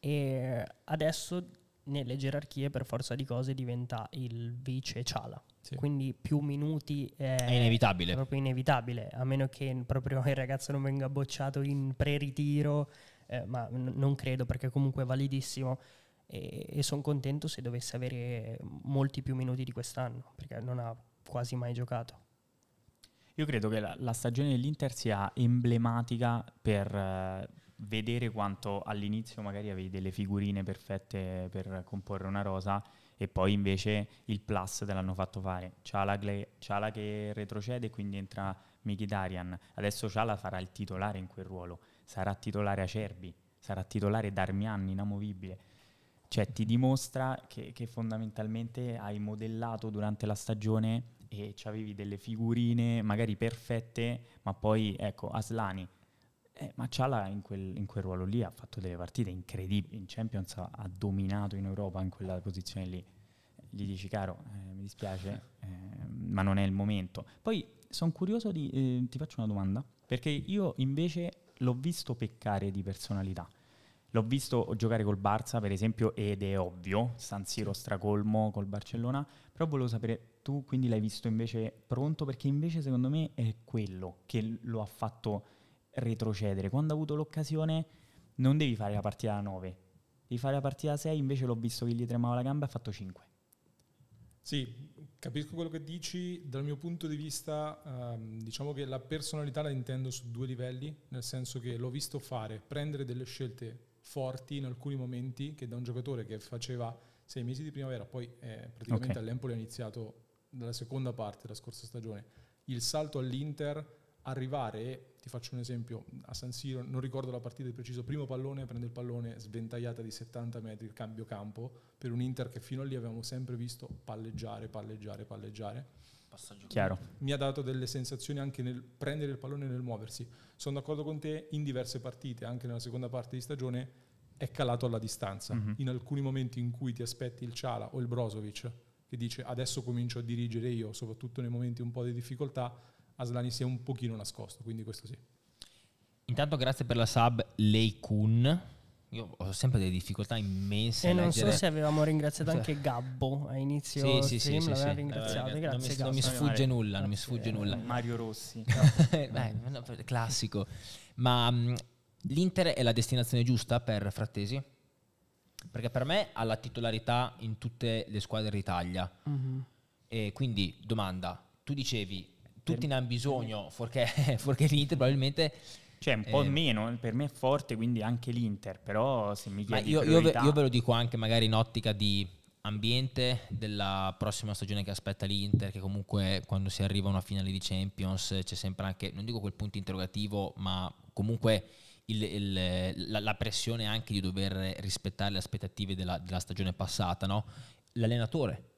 E adesso nelle gerarchie per forza di cose diventa il vice Ciala. Sì. Quindi più minuti è, è, inevitabile. Proprio inevitabile, a meno che proprio il ragazzo non venga bocciato in pre-ritiro, eh, ma n- non credo perché comunque è validissimo e, e sono contento se dovesse avere molti più minuti di quest'anno, perché non ha quasi mai giocato. Io credo che la, la stagione dell'Inter sia emblematica per... Eh, vedere quanto all'inizio magari avevi delle figurine perfette per comporre una rosa e poi invece il plus te l'hanno fatto fare. Ciala, Ciala che retrocede quindi entra Mkhitaryan. Adesso Ciala farà il titolare in quel ruolo, sarà titolare Acerbi, sarà titolare Darmian, inamovibile. Cioè ti dimostra che, che fondamentalmente hai modellato durante la stagione e avevi delle figurine magari perfette, ma poi ecco Aslani eh, ma Ciala in quel, in quel, ruolo lì ha fatto delle partite incredibili, in Champions ha, dominato in Europa in quella posizione lì. Gli dici, caro, eh, mi dispiace, eh, ma non è il momento. Poi sono curioso di... Eh, ti faccio una domanda, perché io invece l'ho visto peccare di personalità. L'ho visto giocare col Barça, per esempio, ed è ovvio, San Siro stracolmo col Barcellona, però volevo sapere, tu quindi l'hai visto invece pronto? Perché invece secondo me è quello che lo ha fatto retrocedere. Quando ha avuto l'occasione non devi fare la partita da 9, devi fare la partita da 6, invece l'ho visto che gli tremava la gamba e ha fatto 5. Sì, capisco quello che dici. Dal mio punto di vista, um, diciamo che la personalità la intendo su due livelli, nel senso che l'ho visto fare, prendere delle scelte forti in alcuni momenti, che da un giocatore che faceva sei mesi di primavera, poi eh, praticamente okay. all'Empoli ha iniziato dalla seconda parte della scorsa stagione, il salto all'Inter arrivare, ti faccio un esempio, a San Siro, non ricordo la partita di preciso, primo pallone, prende il pallone, sventagliata di 70 metri, il cambio campo, per un Inter che fino a lì avevamo sempre visto palleggiare, palleggiare, palleggiare. Passaggio chiaro. Mi ha dato delle sensazioni anche nel prendere il pallone e nel muoversi. Sono d'accordo con te, in diverse partite, anche nella seconda parte di stagione, è calato alla distanza. Mm-hmm. In alcuni momenti in cui ti aspetti il Ciala o il Brozovic, che dice adesso comincio a dirigere io, soprattutto nei momenti un po' di difficoltà, Aslani sia un pochino nascosto, quindi questo sì. Intanto grazie per la sub Lei Kun. Io ho sempre delle difficoltà immense. E non so se avevamo ringraziato anche Gabbo a inizio sì, stream, sì, sì, sì. ringraziato. Eh, grazie, non, mi, non mi sfugge nulla, non mi sfugge eh, nulla. Mario Rossi. Beh, classico. Ma um, l'Inter è la destinazione giusta per Frattesi? Perché per me ha la titolarità in tutte le squadre d'Italia. Mm-hmm. E quindi domanda, tu dicevi tutti ne hanno bisogno, fuorché, fuorché l'Inter probabilmente... Cioè un po' eh, meno, per me è forte, quindi anche l'Inter, però se mi chiedi io, io, ve, io, ve, lo dico anche magari in ottica di ambiente della prossima stagione che aspetta l'Inter, che comunque quando si arriva a una finale di Champions c'è sempre anche, non dico quel punto interrogativo, ma comunque il, il, la, la, pressione anche di dover rispettare le aspettative della, della stagione passata, no? L'allenatore,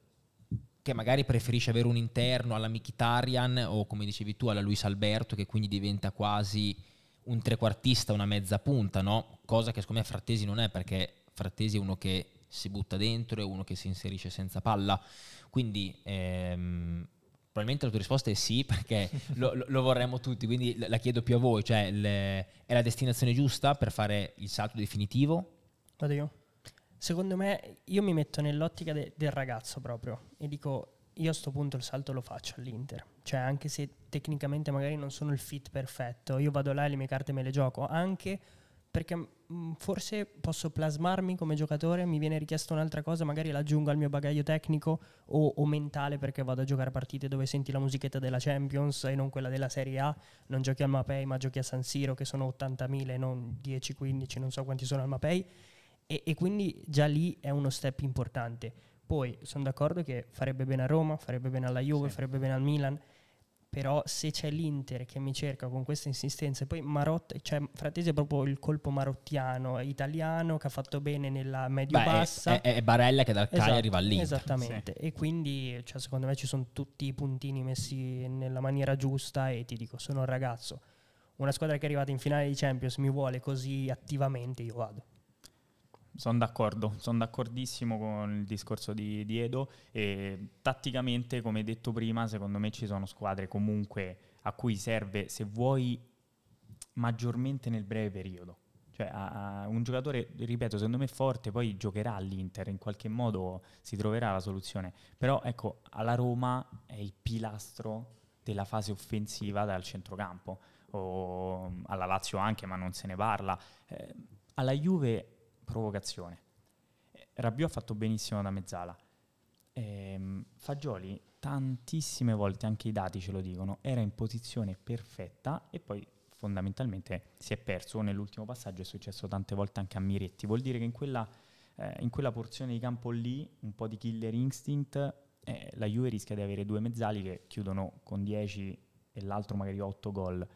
che magari preferisce avere un interno alla Mkhitaryan o come dicevi tu alla Luis Alberto che quindi diventa quasi un trequartista, una mezza punta, no? cosa che secondo me Frattesi non è perché Frattesi è uno che si butta dentro, è uno che si inserisce senza palla, quindi ehm, probabilmente la tua risposta è sì perché lo, lo, vorremmo tutti, quindi la chiedo più a voi, cioè le, è la destinazione giusta per fare il salto definitivo? Vado io. Secondo me io mi metto nell'ottica de- del ragazzo proprio e dico io a questo punto il salto lo faccio all'Inter, cioè anche se tecnicamente magari non sono il fit perfetto, io vado là e le mie carte me le gioco, anche perché mh, forse posso plasmarmi come giocatore, mi viene richiesta un'altra cosa, magari l'aggiungo al mio bagaglio tecnico o, o, mentale perché vado a giocare partite dove senti la musichetta della Champions e non quella della Serie A, non giochi al Mapei ma giochi a San Siro che sono 80.000 e non 10-15, non so quanti sono al Mapei e, e quindi già lì è uno step importante. Poi sono d'accordo che farebbe bene a Roma, farebbe bene alla Juve, sì. farebbe bene al Milan, però se c'è l'Inter che mi cerca con questa insistenza, e poi Marotta, cioè Fratesi è proprio il colpo marottiano, italiano, che ha fatto bene nella medio-bassa. È, è, è, Barella che dal esatto, arriva all'Inter. Esattamente, sì. e quindi cioè, secondo me ci sono tutti i puntini messi nella maniera giusta e ti dico, sono un ragazzo. Una squadra che è arrivata in finale di Champions mi vuole così attivamente, io vado. Sono d'accordo, sono d'accordissimo con il discorso di, di, Edo e tatticamente, come detto prima, secondo me ci sono squadre comunque a cui serve, se vuoi, maggiormente nel breve periodo. Cioè, a, un giocatore, ripeto, secondo me forte, poi giocherà all'Inter, in qualche modo si troverà la soluzione. Però ecco, alla Roma è il pilastro della fase offensiva dal centrocampo, o alla Lazio anche, ma non se ne parla. Eh, alla Juve, provocazione. Rabiot ha fatto benissimo da mezzala. Eh, Fagioli, tantissime volte, anche i dati ce lo dicono, era in posizione perfetta e poi fondamentalmente si è perso nell'ultimo passaggio, è successo tante volte anche a Miretti, vuol dire che in quella, eh, in quella porzione di campo lì, un po' di killer instinct, eh, la Juve rischia di avere due mezzali che chiudono con 10 e l'altro magari 8 gol.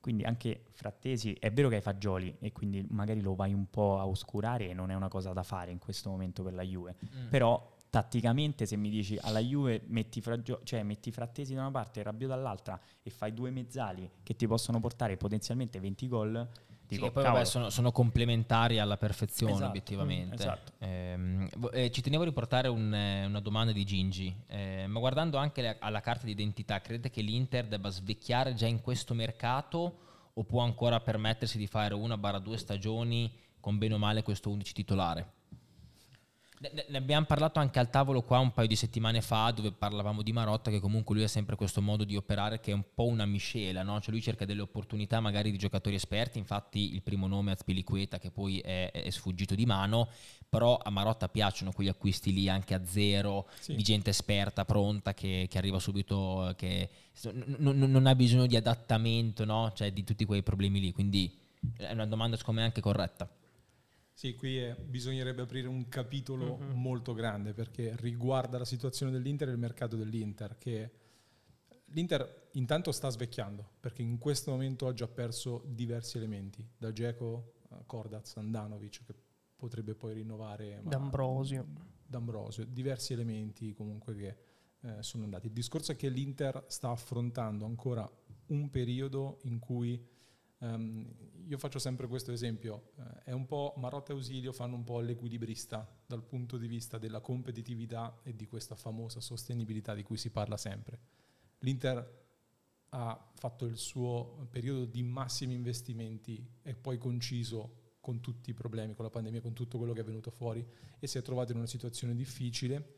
Quindi anche Frattesi, è vero che hai fagioli e quindi magari lo vai un po' a oscurare e non è una cosa da fare in questo momento per la Juve, mm. però tatticamente se mi dici alla Juve metti, fragio- cioè, metti Frattesi da una parte e Rabiot dall'altra e fai due mezzali che ti possono portare potenzialmente 20 gol Dico, sì, poi vabbè, sono, sono, complementari alla perfezione esatto, obiettivamente. Mm, esatto. eh, eh, ci tenevo a riportare un, eh, una domanda di Gingi, eh, ma guardando anche le, alla carta d'identità, credete che l'Inter debba svecchiare già in questo mercato o può ancora permettersi di fare una barra due stagioni con bene o male questo 11 titolare? Ne, abbiamo parlato anche al tavolo qua un paio di settimane fa dove parlavamo di Marotta che comunque lui ha sempre questo modo di operare che è un po' una miscela, no? cioè lui cerca delle opportunità magari di giocatori esperti, infatti il primo nome è Azpilicueta che poi è, è, sfuggito di mano, però a Marotta piacciono quegli acquisti lì anche a zero, sì. di gente esperta, pronta, che, che arriva subito, che n- n- non ha bisogno di adattamento, no? cioè di tutti quei problemi lì, quindi è una domanda secondo me anche corretta. Sì, qui è, bisognerebbe aprire un capitolo uh-huh. molto grande perché riguarda la situazione dell'Inter e il mercato dell'Inter, che l'Inter intanto sta svecchiando perché in questo momento ha già perso diversi elementi, da Geco, Cordaz, Andanovic che potrebbe poi rinnovare. D'Ambrosio. D'Ambrosio, diversi elementi comunque che eh, sono andati. Il discorso è che l'Inter sta affrontando ancora un periodo in cui Um, io faccio sempre questo esempio, uh, è un po' Marotta e Ausilio fanno un po' l'equilibrista dal punto di vista della competitività e di questa famosa sostenibilità di cui si parla sempre. L'Inter ha fatto il suo periodo di massimi investimenti e poi conciso con tutti i problemi, con la pandemia, con tutto quello che è venuto fuori e si è trovato in una situazione difficile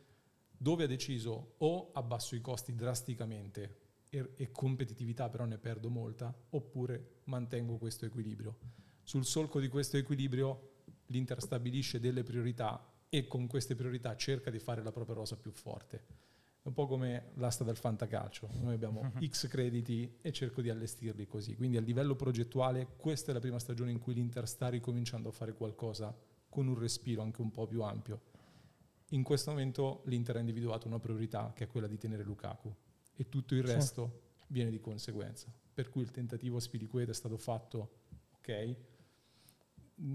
dove ha deciso o abbasso i costi drasticamente e, competitività però ne perdo molta, oppure mantengo questo equilibrio. Sul solco di questo equilibrio l'Inter stabilisce delle priorità e con queste priorità cerca di fare la propria rosa più forte. È un po' come l'asta del fantacalcio, noi abbiamo X crediti e cerco di allestirli così. Quindi a livello progettuale questa è la prima stagione in cui l'Inter sta ricominciando a fare qualcosa con un respiro anche un po' più ampio. In questo momento l'Inter ha individuato una priorità che è quella di tenere Lukaku e tutto il resto sì. viene di conseguenza. Per cui il tentativo Aspilicueta è stato fatto, ok,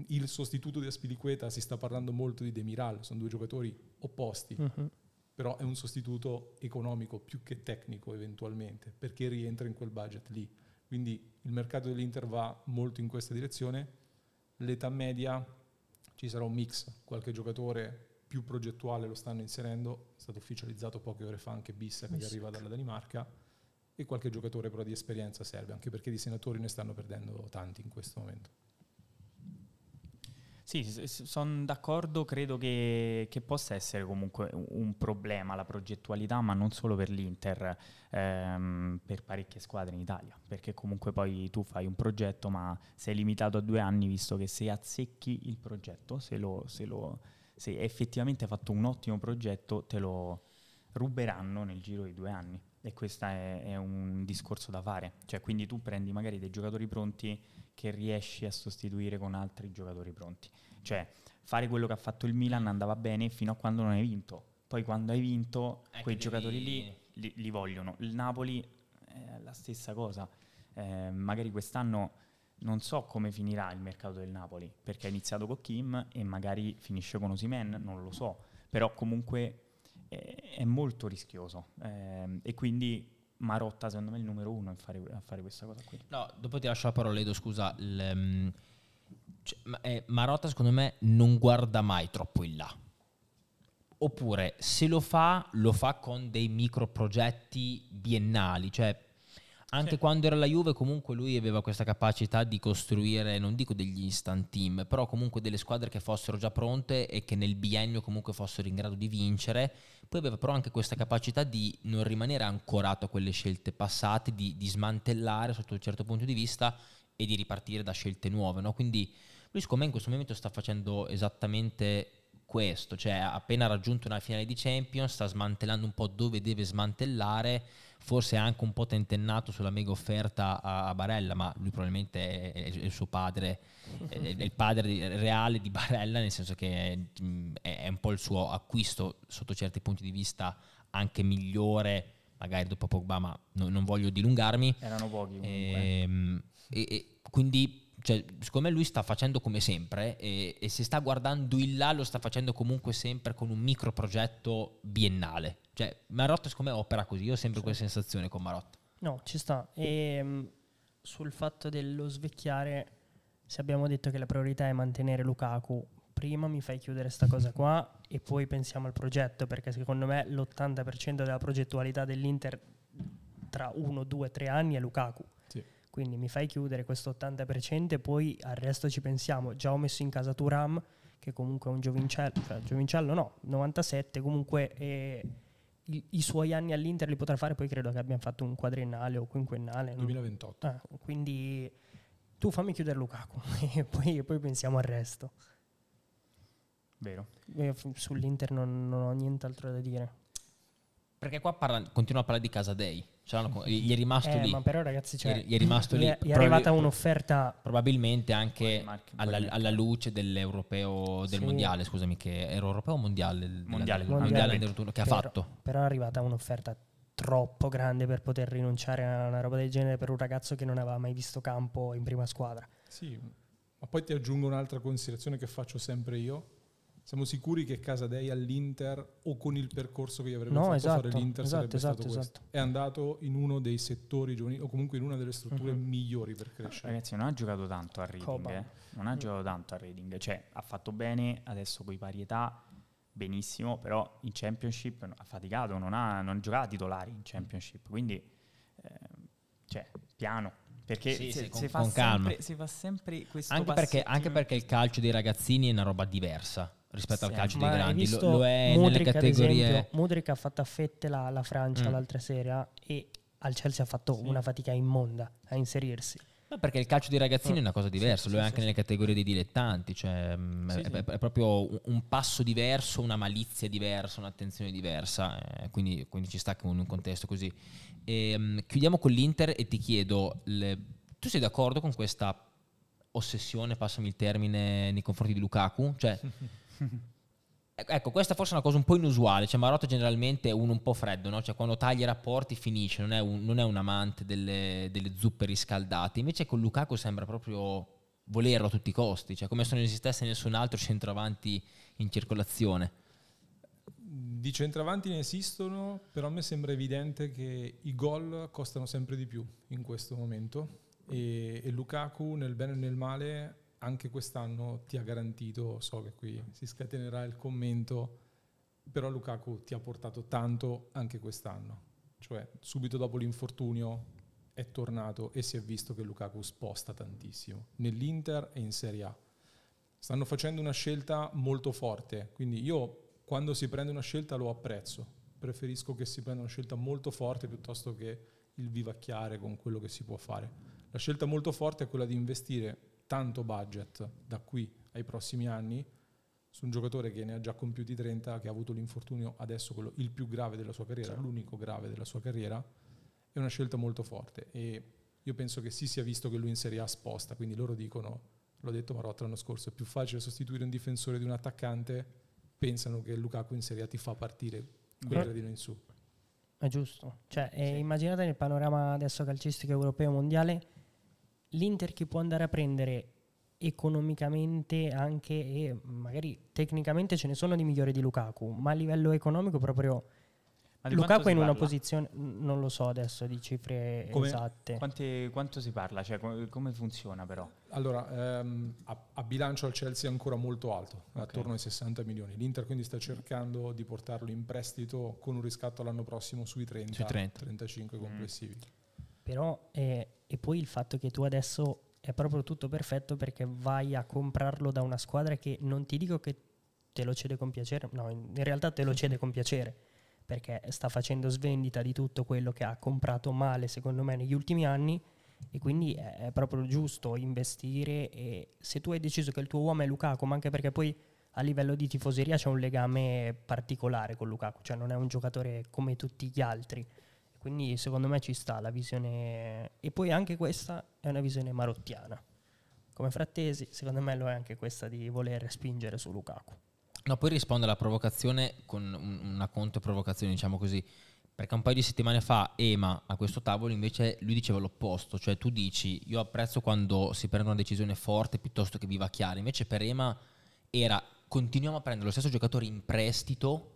il sostituto di Aspilicueta si sta parlando molto di Demiral, sono due giocatori opposti, uh-huh. però è un sostituto economico più che tecnico eventualmente, perché rientra in quel budget lì. Quindi il mercato dell'Inter va molto in questa direzione, l'età media ci sarà un mix, qualche giocatore più progettuale lo stanno inserendo, è stato ufficializzato poche ore fa anche Bissek che arriva dalla Danimarca e qualche giocatore però di esperienza serve, anche perché di senatori ne stanno perdendo tanti in questo momento. Sì, sono d'accordo, credo che, che, possa essere comunque un problema la progettualità, ma non solo per l'Inter, ehm, per parecchie squadre in Italia, perché comunque poi tu fai un progetto ma sei limitato a due anni, visto che se azzecchi il progetto, se lo, se lo se effettivamente hai fatto un ottimo progetto, te lo ruberanno nel giro di due anni. E questo è, è, un discorso da fare. Cioè, quindi tu prendi magari dei giocatori pronti che riesci a sostituire con altri giocatori pronti. Cioè, fare quello che ha fatto il Milan andava bene fino a quando non hai vinto. Poi quando hai vinto, eh, quei giocatori lì li, li, vogliono. Il Napoli è la stessa cosa. Eh, magari quest'anno non so come finirà il mercato del Napoli, perché ha iniziato con Kim e magari finisce con Osimen, non lo so, però comunque è, è molto rischioso eh, e quindi Marotta secondo me è il numero uno a fare, a fare, questa cosa qui. No, dopo ti lascio la parola Edo, scusa, il, um, cioè, eh, Marotta secondo me non guarda mai troppo in là. Oppure se lo fa, lo fa con dei micro progetti biennali, cioè anche sì. quando era la Juve comunque lui aveva questa capacità di costruire, non dico degli instant team, però comunque delle squadre che fossero già pronte e che nel biennio comunque fossero in grado di vincere. Poi aveva però anche questa capacità di non rimanere ancorato a quelle scelte passate, di, di smantellare sotto un certo punto di vista e di ripartire da scelte nuove. No? Quindi lui secondo me in questo momento sta facendo esattamente questo, cioè ha appena raggiunto una finale di Champions, sta smantellando un po' dove deve smantellare forse anche un po' tentennato sulla mega offerta a, Barella, ma lui probabilmente è, è il suo padre, è, è, il padre reale di Barella, nel senso che è, un po' il suo acquisto sotto certi punti di vista anche migliore, magari dopo Pogba, ma no, non voglio dilungarmi. Erano pochi E, ehm, e, e quindi cioè, secondo me lui sta facendo come sempre e, e, se sta guardando in là lo sta facendo comunque sempre con un micro progetto biennale. Cioè, Marotta secondo opera così, io ho sempre sì. quella sensazione con Marotta. No, ci sta. E um, sul fatto dello svecchiare, se abbiamo detto che la priorità è mantenere Lukaku, prima mi fai chiudere questa cosa qua e poi pensiamo al progetto, perché secondo me l'80% della progettualità dell'Inter tra uno, due, tre anni è Lukaku quindi mi fai chiudere questo 80% e poi al resto ci pensiamo. Già ho messo in casa Turam, che comunque è un giovincello, cioè giovincello no, 97, comunque eh, i, i, suoi anni all'Inter li potrà fare, poi credo che abbiamo fatto un quadriennale o quinquennale. 2028. Ah, quindi tu fammi chiudere Lukaku e poi, poi pensiamo al resto. Vero. Io sull'Inter non, non ho nient'altro da dire. Perché qua parla, continua a parlare di Casa Dei. Gli è rimasto eh, lì. Ma però, ragazzi, cioè, gli è rimasto gli lì. È, gli è arrivata un'offerta. Probabilmente anche alla, alla, luce dell'europeo del sì. mondiale. Scusami, che era europeo o mondiale? Mondiale, della, mondiale, mondiale che ha fatto. Però è arrivata un'offerta troppo grande per poter rinunciare a una roba del genere per un ragazzo che non aveva mai visto campo in prima squadra. Sì, ma poi ti aggiungo un'altra considerazione che faccio sempre io siamo sicuri che Casadei all'Inter o con il percorso che gli avrebbe no, fatto esatto, fare l'Inter esatto, sarebbe esatto, stato questo. Esatto. È andato in uno dei settori giovanili o comunque in una delle strutture uh-huh. migliori per crescere. Ragazzi, non ha giocato tanto a Reading, eh. non ha mm. giocato tanto a Reading, cioè ha fatto bene adesso con i parietà benissimo, però in Championship ha faticato, non ha, non giocato titolari in Championship, quindi eh, cioè, piano, perché sì, se, sì, con, fa con sempre, si fa sempre questo anche perché, anche perché, il calcio dei ragazzini è una roba diversa rispetto sì, al calcio dei grandi. Lo, lo, è nelle categorie. Esempio, Mudrik ha fatto a fette la, la Francia mm. l'altra sera e al Chelsea ha fatto sì. una fatica immonda a inserirsi. Ma perché il calcio dei ragazzini è una cosa diversa, sì, lo è anche nelle categorie dei dilettanti, cioè mm, è, è, è, proprio un passo diverso, una malizia diversa, un'attenzione diversa, eh, quindi, quindi, ci sta in un contesto così. E, um, chiudiamo con l'Inter e ti chiedo, le, tu sei d'accordo con questa ossessione, passami il termine, nei confronti di Lukaku? Cioè, Ecco, questa forse è una cosa un po' inusuale, cioè Marotta generalmente è uno un po' freddo, no? cioè quando taglia i rapporti finisce, non è un, non è un amante delle, delle, zuppe riscaldate, invece con Lukaku sembra proprio volerlo a tutti i costi, cioè come se non esistesse nessun altro centroavanti in circolazione. Di centravanti ne esistono, però a me sembra evidente che i gol costano sempre di più in questo momento e, e Lukaku nel bene e nel male anche quest'anno ti ha garantito, so che qui si scatenerà il commento, però Lukaku ti ha portato tanto anche quest'anno. Cioè, subito dopo l'infortunio è tornato e si è visto che Lukaku sposta tantissimo nell'Inter e in Serie A. Stanno facendo una scelta molto forte, quindi io quando si prende una scelta lo apprezzo. Preferisco che si prenda una scelta molto forte piuttosto che il vivacchiare con quello che si può fare. La scelta molto forte è quella di investire tanto budget da qui ai prossimi anni su un giocatore che ne ha già compiuti 30, che ha avuto l'infortunio adesso quello, il più grave della sua carriera, certo. l'unico grave della sua carriera, è una scelta molto forte e io penso che si sia visto che lui in Serie A sposta, quindi loro dicono, l'ho detto Marotta l'anno scorso, è più facile sostituire un difensore di un attaccante, pensano che Lukaku in Serie A ti fa partire quel gradino in su. È giusto, cioè, sì. immaginate nel panorama adesso calcistico europeo mondiale l'Inter che può andare a prendere economicamente anche e magari tecnicamente ce ne sono di migliori di Lukaku, ma a livello economico proprio Lukaku è in una posizione, non lo so adesso di cifre come, esatte. Quanti, quanto si parla? Cioè, come, come funziona però? Allora, ehm, a, a, bilancio al Chelsea è ancora molto alto, okay. attorno ai 60 milioni. L'Inter quindi sta cercando di portarlo in prestito con un riscatto l'anno prossimo sui 30, sui 30. 35 complessivi. Mm. Però, eh, e poi il fatto che tu adesso è proprio tutto perfetto perché vai a comprarlo da una squadra che non ti dico che te lo cede con piacere, no, in realtà te lo cede con piacere perché sta facendo svendita di tutto quello che ha comprato male secondo me negli ultimi anni e quindi è proprio giusto investire e se tu hai deciso che il tuo uomo è Lukaku, ma anche perché poi a livello di tifoseria c'è un legame particolare con Lukaku, cioè non è un giocatore come tutti gli altri quindi secondo me ci sta la visione, e poi anche questa è una visione marottiana. Come Frattesi, secondo me lo è anche questa di voler spingere su Lukaku. No, poi risponde alla provocazione con una controprovocazione, diciamo così. Perché un paio di settimane fa Ema a questo tavolo invece lui diceva l'opposto, cioè tu dici io apprezzo quando si prende una decisione forte piuttosto che vivacchiare, invece per Ema era continuiamo a prendere lo stesso giocatore in prestito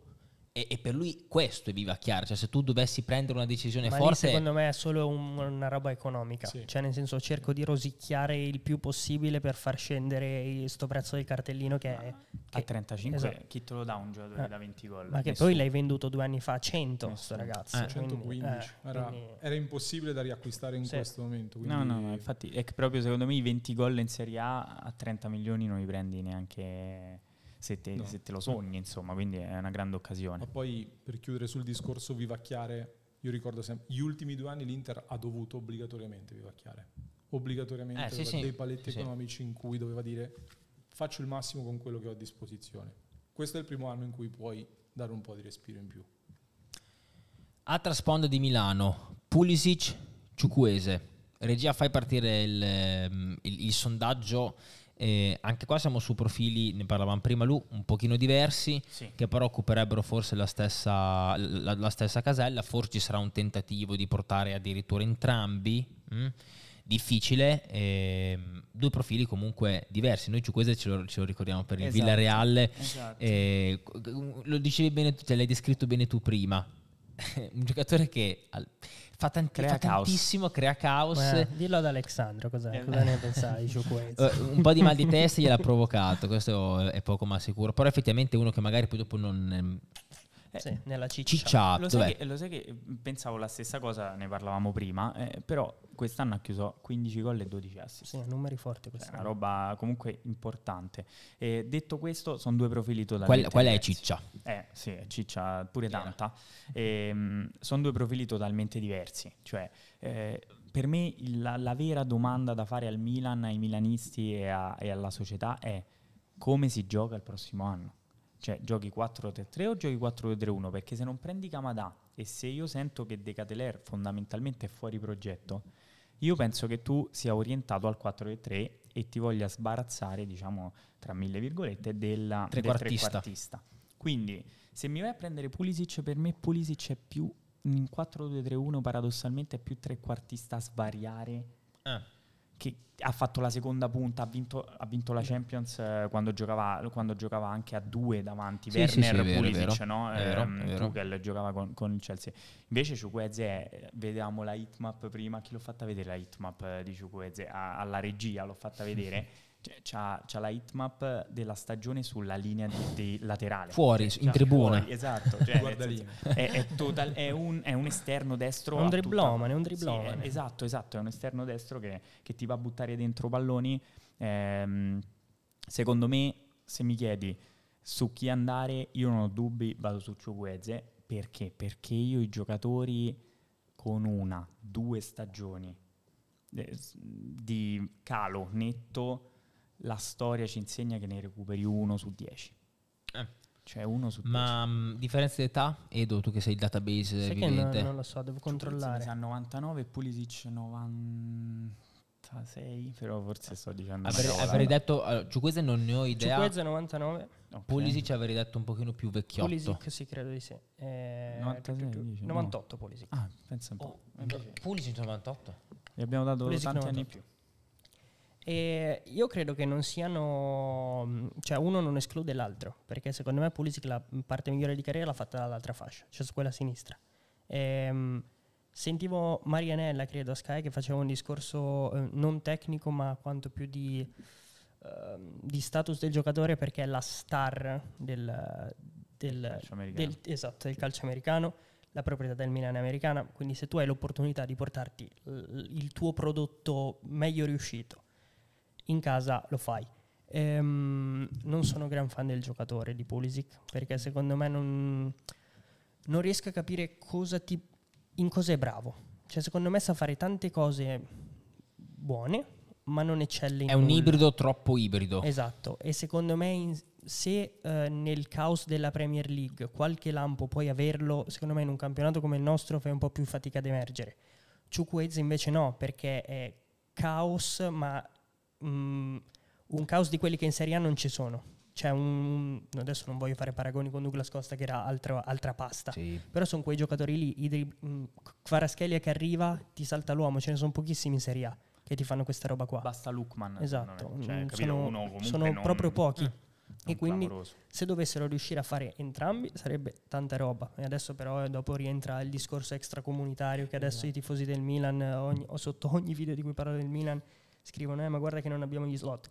e, e, per lui questo è vivacchiare, cioè se tu dovessi prendere una decisione Ma forte... secondo me è solo un, una roba economica, sì. cioè nel senso cerco di rosicchiare il più possibile per far scendere questo prezzo del cartellino che è... Che, a 35 esatto. chi te lo dà un giocatore eh. da 20 gol? Ma che poi l'hai venduto due anni fa a 100 questo ragazzo. Eh. 115, eh, era, quindi... era, impossibile da riacquistare in sì. questo momento. Quindi... No, no, no, infatti è che proprio secondo me i 20 gol in Serie A a 30 milioni non li prendi neanche se te, no. se te, lo sogni, insomma, quindi è una grande occasione. Ma poi per chiudere sul discorso vivacchiare, io ricordo sempre, gli ultimi due anni l'Inter ha dovuto obbligatoriamente vivacchiare, obbligatoriamente eh, sì, sì. dei paletti sì. economici in cui doveva dire faccio il massimo con quello che ho a disposizione. Questo è il primo anno in cui puoi dare un po' di respiro in più. Altra sponda di Milano, Pulisic, Ciucuese. Regia, fai partire il, ehm, il, il sondaggio eh, anche qua siamo su profili, ne parlavamo prima Lu, un pochino diversi, sì. che però occuperebbero forse la stessa, la, la stessa, casella, forse ci sarà un tentativo di portare addirittura entrambi. Mh? Mm? Difficile, eh, due profili comunque diversi. Noi Ciuquese ce lo, ce lo ricordiamo per il esatto, Villareal, esatto. eh, lo dicevi bene tu, te l'hai descritto bene tu prima. un giocatore che fa, tanti, crea fa tantissimo, crea caos. Beh, dillo ad Alessandro, cosa, eh, cosa ne pensai su questo? Uh, un po' di mal di testa gliel'ha provocato, questo è poco ma sicuro. Però effettivamente uno che magari poi dopo non... Eh, sì, nella ciccia. cicciato. Lo sai, che, lo sai, che, pensavo la stessa cosa, ne parlavamo prima, eh, però quest'anno ha chiuso 15 gol e 12 assist. Sì, numeri forti questa. È una roba comunque importante. E detto questo, sono due profili totalmente Qual, qual è Ciccia? Eh, sì, Ciccia pure yeah. tanta. Mm, sono due profili totalmente diversi. Cioè, eh, per me la, la, vera domanda da fare al Milan, ai milanisti e, a, e alla società è come si gioca il prossimo anno cioè, giochi 4-3-3 o giochi 4-2-3-1? Perché se non prendi Kamada e se io sento che De Cateler fondamentalmente è fuori progetto, io penso che tu sia orientato al 4-3 e ti voglia sbarazzare, diciamo, tra mille virgolette, della, trequartista. del trequartista. Quindi, se mi vai a prendere Pulisic, per me Pulisic è più in 4-2-3-1 paradossalmente è più trequartista a svariare. Ah che ha fatto la seconda punta, ha vinto, ha vinto la Champions eh, quando, giocava, quando, giocava, anche a due davanti, sì, Werner sì, sì, Pulisic, no? Vero, è vero. Tuchel giocava con, con, il Chelsea. Invece Ciuqueze, vedevamo la hitmap prima, chi l'ho fatta vedere la hitmap di Ciuqueze? alla regia l'ho fatta vedere. Cioè, c'ha, c'ha, la hitmap della stagione sulla linea di, di laterale. Fuori, cioè, in tribuna. Fuori, esatto. Cioè, è, è, total, è, un, è, un, esterno destro. È un driblomane, è un driblomane. Sì, esatto, esatto. È un esterno destro che, che ti va a buttare dentro palloni. Ehm, secondo me, se mi chiedi su chi andare, io non ho dubbi, vado su Ciugueze. Perché? Perché io i giocatori con una, due stagioni eh, di calo netto la storia ci insegna che ne recuperi uno su dieci. Eh. Cioè uno su Ma dieci. Um, differenza d'età? Edo, tu che sei il database sai evidente. No, non lo so, devo controllare. Sa 99 e Pulisic 96, però forse sto dicendo Avrei, avrei detto, allora, Ciuqueze non ne ho idea. Ciuqueze 99. Okay. Pulisic avrei detto un pochino più vecchiotto. Pulisic sì, credo di sì. Eh, 96, 98 no. Pulisic. Ah, pensa un po'. Oh, Pulisic 98? Gli abbiamo dato Pulisic tanti 98. anni in più. E io credo che non siano, cioè uno non esclude l'altro, perché secondo me Pulisic la parte migliore di carriera l'ha fatta dall'altra fascia, cioè su quella sinistra. E, ehm, sentivo Marianella, credo, a Sky, che faceva un discorso eh, non tecnico, ma quanto più di, eh, di, status del giocatore, perché è la star del, del, calcio del, esatto, del calcio americano la proprietà del Milan è americana, quindi se tu hai l'opportunità di portarti il tuo prodotto meglio riuscito in casa, lo fai. Ehm, non sono gran fan del giocatore di Pulisic perché secondo me non, non riesco a capire cosa ti, in cosa è bravo. Cioè, secondo me sa fare tante cose buone, ma non eccelle in È un nulla. ibrido troppo ibrido. Esatto, e secondo me in, se eh, nel caos della Premier League qualche lampo puoi averlo, secondo me in un campionato come il nostro fai un po' più fatica ad emergere. Chukwueze invece no, perché è caos, ma mh, mm, un caos di quelli che in Serie A non ci sono. C'è un, adesso non voglio fare paragoni con Douglas Costa che era altro, altra pasta, sì. però sono quei giocatori lì, i, mh, Kvaratskhelia che arriva, ti salta l'uomo, ce ne sono pochissimi in Serie A che ti fanno questa roba qua. Basta Lukman. Esatto, cioè, sono, sono non, proprio pochi. Mm. E quindi clamoroso. se dovessero riuscire a fare entrambi sarebbe tanta roba. E adesso però eh, dopo rientra il discorso extracomunitario che adesso esatto. i tifosi del Milan, ogni, o sotto ogni video di cui parlo del Milan, scrivono eh, ma guarda che non abbiamo gli slot.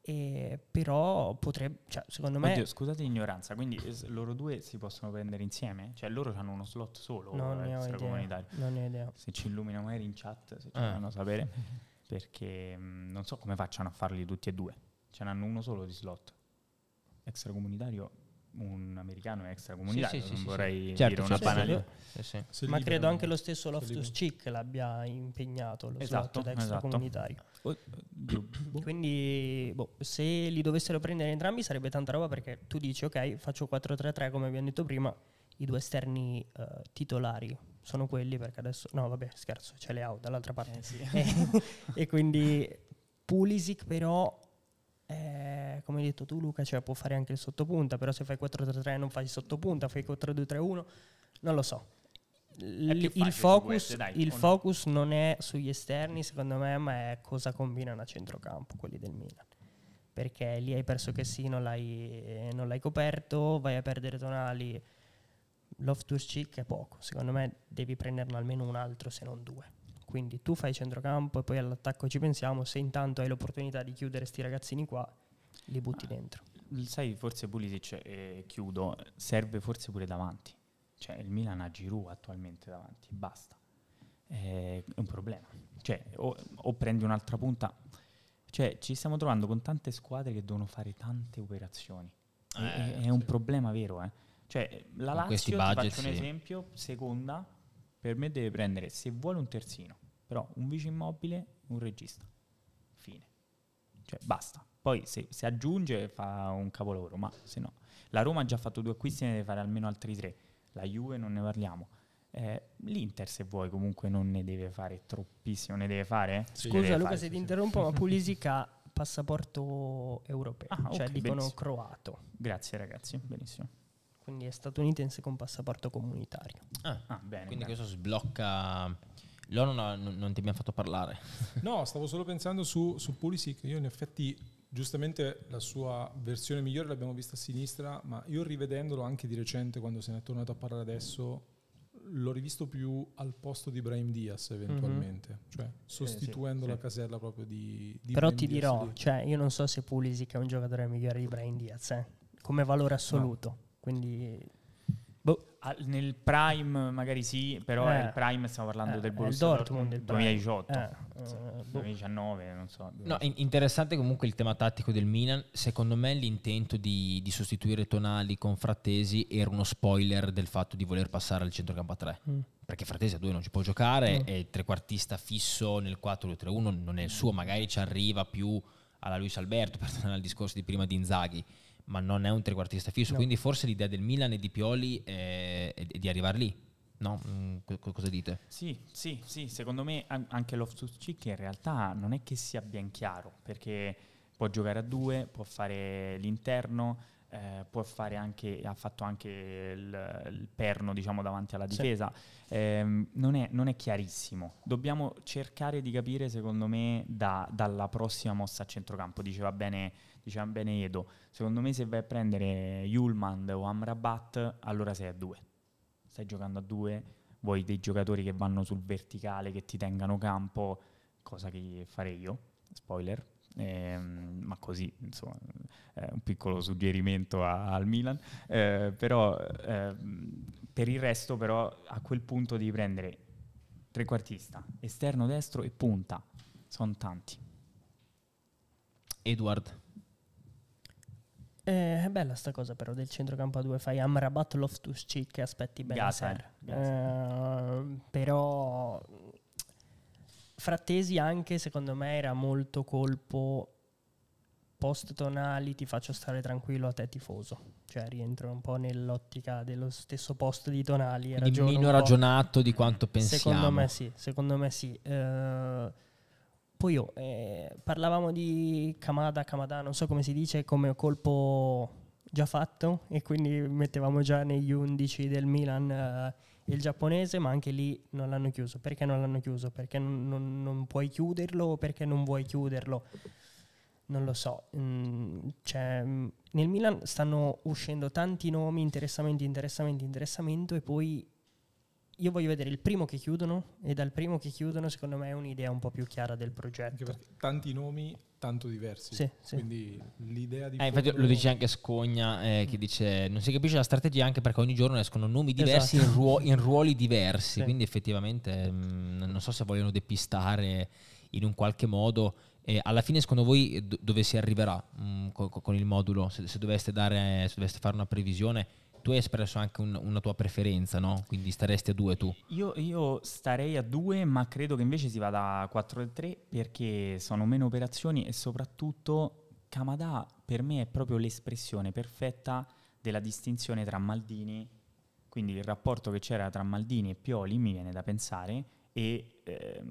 E però potrebbe, cioè, secondo me... Oddio, scusate l'ignoranza, quindi loro due si possono prendere insieme? Cioè loro hanno uno slot solo? Non ne ho idea. Non ne ho idea. Se ci illumina magari in chat, se ci ah. fanno sapere, perché mh, mm, non so come facciano a farli tutti e due. Ce n'hanno uno solo di slot. Extracomunitario un americano extracomunitario, sì, sì, non sì, vorrei certo, dire una certo, banalità. Ma credo anche lo stesso Loftus Cheek l'abbia impegnato lo esatto, slot da extracomunitario. Esatto. Quindi boh, se li dovessero prendere entrambi sarebbe tanta roba perché tu dici ok, faccio 4-3-3 come abbiamo detto prima, i due esterni uh, titolari sono quelli perché adesso no vabbè scherzo, c'è le out dall'altra parte. Eh, e, e quindi Pulisic però eh, come hai detto tu Luca, cioè può fare anche il sottopunta, però se fai 4-3-3 non fai il sottopunta, fai 4-2-3-1, non lo so. L- il, focus, dai, il focus no? non è sugli esterni, secondo me, ma è cosa combinano a centrocampo quelli del Milan. Perché lì hai perso che sì, non l'hai, non l'hai coperto, vai a perdere tonali. Loftus Cheek è poco, secondo me devi prenderne almeno un altro, se non due. Quindi tu fai centrocampo e poi all'attacco ci pensiamo, se intanto hai l'opportunità di chiudere sti ragazzini qua, li butti ah, dentro. Sai, forse Pulisic, eh, chiudo, serve forse pure davanti. Cioè il Milan ha Giroud attualmente davanti, basta. è un problema. Cioè, o, o prendi un'altra punta. Cioè, ci stiamo trovando con tante squadre che devono fare tante operazioni. Eh, è, è sì. un problema vero, eh. Cioè, la Lazio, ti faccio un esempio, seconda, per me deve prendere, se vuole, un terzino, però un vice immobile, un regista. Fine. Cioè, basta. Poi se, se aggiunge fa un capolavoro, ma se no. La Roma ha già fatto due acquisti, ne deve fare almeno altri tre. La Juve non ne parliamo. Eh, L'Inter, se vuoi, comunque non ne deve fare troppissimo. Ne deve fare? Sì, Scusa, Luca, fare, se ti interrompo, ma Pulisic ha passaporto europeo, ah, cioè okay, dicono benissimo. croato. Grazie, ragazzi. Benissimo quindi è statunitense con passaporto comunitario. Ah, ah bene. Quindi bene. questo sblocca... Loro non, non, ti abbiamo fatto parlare. No, stavo solo pensando su, su Pulisic. Io in effetti, giustamente, la sua versione migliore l'abbiamo vista a sinistra, ma io rivedendolo anche di recente, quando se ne è tornato a parlare adesso, l'ho rivisto più al posto di Brahim Diaz eventualmente, mm-hmm. cioè sostituendo eh, sì, la sì. casella proprio di, di Però Brahim ti Diaz dirò, di... cioè, io non so se Pulisic è un giocatore migliore di Brahim Diaz, eh, come valore assoluto. No. Quindi boh. nel prime magari sì, però eh, il prime stiamo parlando eh, del Borussia Dortmund del 2018, eh, uh, 2019, non so. No, interessante comunque il tema tattico del Milan. Secondo me l'intento di, di, sostituire Tonali con Frattesi era uno spoiler del fatto di voler passare al centrocampo a 3. Mm. Perché Frattesi a 2 non ci può giocare mm. e il trequartista fisso nel 4-2-3-1 non è il suo, magari ci arriva più alla Luis Alberto, per tornare al discorso di prima di Inzaghi ma non è un trequartista fisso. No. Quindi forse l'idea del Milan e di Pioli è, è, di arrivare lì. No? Mm, cosa dite? Sì, sì, sì, secondo me anche Loftus Cheek in realtà non è che sia ben chiaro, perché può giocare a due, può fare l'interno, eh, può fare anche, ha fatto anche il, il perno diciamo, davanti alla difesa. Sì. Eh, non, è, non, è, chiarissimo. Dobbiamo cercare di capire, secondo me, da, dalla prossima mossa a centrocampo. Diceva bene diceva bene Edo, secondo me se vai a prendere Yulman o Amrabat, allora sei a due. Stai giocando a due, vuoi dei giocatori che vanno sul verticale, che ti tengano campo, cosa che farei io, spoiler, ehm, ma così, insomma, è un piccolo suggerimento a, al Milan, eh, però eh, per il resto però a quel punto devi prendere trequartista, esterno destro e punta. Sono tanti. Edward. Eh, è bella sta cosa però del centrocampo a due, fai Amrabat, Loftus Cheek e aspetti bene eh, però Frattesi anche secondo me era molto colpo post tonali, ti faccio stare tranquillo a te tifoso. Cioè rientro un po' nell'ottica dello stesso post di tonali. Quindi meno ragionato di quanto pensiamo. Secondo me sì, secondo me sì. Uh, poi io, eh, parlavamo di Kamada, Kamada, non so come si dice, come colpo già fatto e quindi mettevamo già negli 11 del Milan eh, il giapponese, ma anche lì non l'hanno chiuso. Perché non l'hanno chiuso? Perché non, non, non puoi chiuderlo o perché non vuoi chiuderlo? Non lo so. Mm, cioè, nel Milan stanno uscendo tanti nomi, interessamenti, interessamenti, interessamento e poi io voglio vedere il primo che chiudono e dal primo che chiudono secondo me è un'idea un po' più chiara del progetto. tanti nomi tanto diversi. Sì, sì. Quindi l'idea di... Eh, infatti lo dice anche Scogna eh, che dice non si capisce la strategia anche perché ogni giorno escono nomi diversi esatto. in, ruo- in, ruoli diversi. Sì. Quindi effettivamente mh, mm, non so se vogliono depistare in un qualche modo. E alla fine secondo voi dove si arriverà mh, mm, con, con, il modulo? Se, se, doveste dare, se doveste fare una previsione tu hai espresso anche un, una tua preferenza, no? Quindi staresti a due tu? Io, io, starei a due, ma credo che invece si vada a 4 e 3 perché sono meno operazioni e soprattutto Kamada per me è proprio l'espressione perfetta della distinzione tra Maldini, quindi il rapporto che c'era tra Maldini e Pioli mi viene da pensare e eh,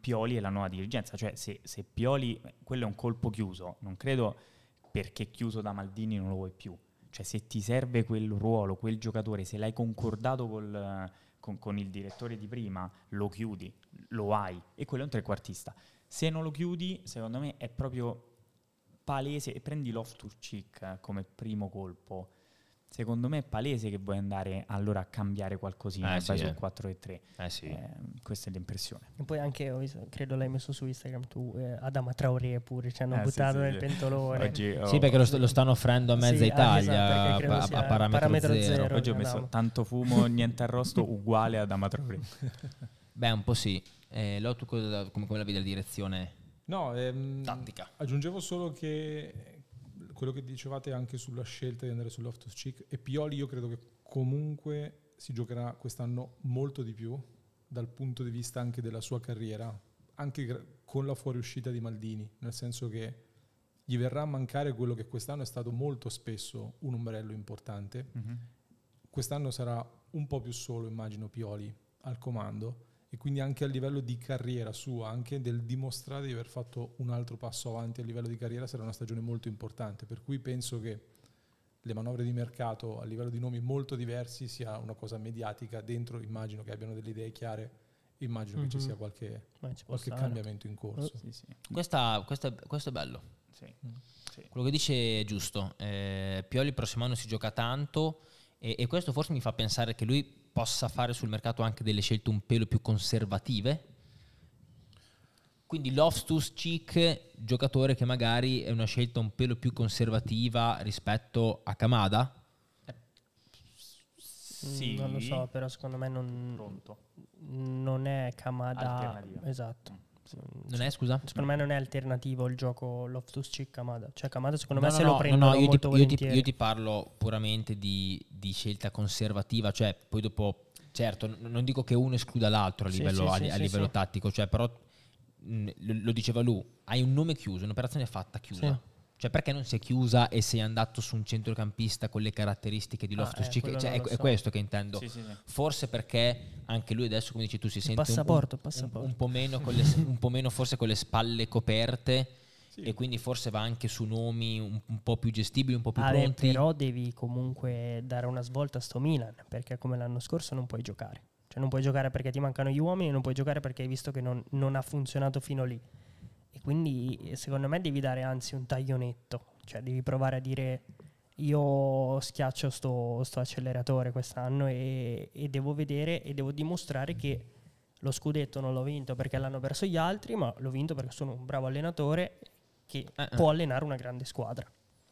Pioli e la nuova dirigenza, cioè se, se Pioli, quello è un colpo chiuso, non credo perché chiuso da Maldini non lo vuoi più cioè se ti serve quel ruolo, quel giocatore, se l'hai concordato col, con, con, il direttore di prima, lo chiudi, lo hai e quello è un trequartista. Se non lo chiudi, secondo me è proprio palese e prendi Loftus Cheek come primo colpo secondo me è palese che vuoi andare allora a cambiare qualcosina eh, sì, sul 4 e 3. Eh sì. eh, questa è l'impressione. E poi anche, credo l'hai messo su Instagram tu, eh, Adama Traoré pure, ci hanno eh, buttato sì, nel pentolone. Oggi, oh, sì, perché lo, st- lo, stanno offrendo a mezza Italia, esatto, a, a, parametro, parametro zero. zero. Oggi ho messo tanto fumo, niente arrosto, uguale ad Adama Traoré. Beh, un po' sì. Eh, Lo, tu come, come la vedi la direzione no, ehm, tattica? Aggiungevo solo che quello che dicevate anche sulla scelta di andare sull'Oftus Cheek e Pioli io credo che comunque si giocherà quest'anno molto di più dal punto di vista anche della sua carriera, anche con la fuoriuscita di Maldini, nel senso che gli verrà a mancare quello che quest'anno è stato molto spesso un ombrello importante. Mm-hmm. Quest'anno sarà un po' più solo, immagino, Pioli al comando e quindi anche a livello di carriera sua, anche del dimostrare di aver fatto un altro passo avanti a livello di carriera, sarà una stagione molto importante, per cui penso che le manovre di mercato a livello di nomi molto diversi sia una cosa mediatica, dentro immagino che abbiano delle idee chiare, immagino mm-hmm. che ci mhm. sia qualche, qualche cambiamento in corso. Oh, sì, sì. Questa, questa, questo è bello. Sì. Mm. Quello che dice è giusto, eh, Pioli il prossimo anno si gioca tanto e, e questo forse mi fa pensare che lui possa fare sul mercato anche delle scelte un pelo più conservative. Quindi Loftus Cheek, giocatore che magari è una scelta un pelo più conservativa rispetto a Kamada? Sì. Non lo so, però secondo me non, non è Kamada. Esatto. Non è, scusa? Secondo me non è alternativo il gioco Loftus Cheek Kamada. Cioè Kamada secondo no, me no, se no, lo prendono no, io ti, io, ti, io ti, parlo puramente di, di, scelta conservativa, cioè poi dopo, certo, non dico che uno escluda l'altro a livello, sì, sì, a, a livello tattico, cioè però mh, lo diceva lui, hai un nome chiuso, un'operazione fatta chiusa cioè, perché non si è chiusa e sei andato su un centrocampista con le caratteristiche di Loftus Cheek? Ah, eh, cioè, è, so. è, questo che intendo. Sì, sì, sì. Forse perché anche lui adesso, come dici tu, si sente passaporto, un, passaporto. Un, po meno le, un, po meno forse con le spalle coperte e quindi forse va anche su nomi un, un po' più gestibili, un po' più ah, pronti. Però devi comunque dare una svolta a sto Milan, perché come l'anno scorso non puoi giocare. Cioè non puoi giocare perché ti mancano gli uomini, non puoi giocare perché hai visto che non, non ha funzionato fino lì. E quindi secondo me devi dare anzi un taglio netto cioè devi provare a dire io schiaccio sto, sto acceleratore quest'anno e, e, devo vedere e devo dimostrare che lo scudetto non l'ho vinto perché l'hanno perso gli altri, ma l'ho vinto perché sono un bravo allenatore che uh-uh. può allenare una grande squadra.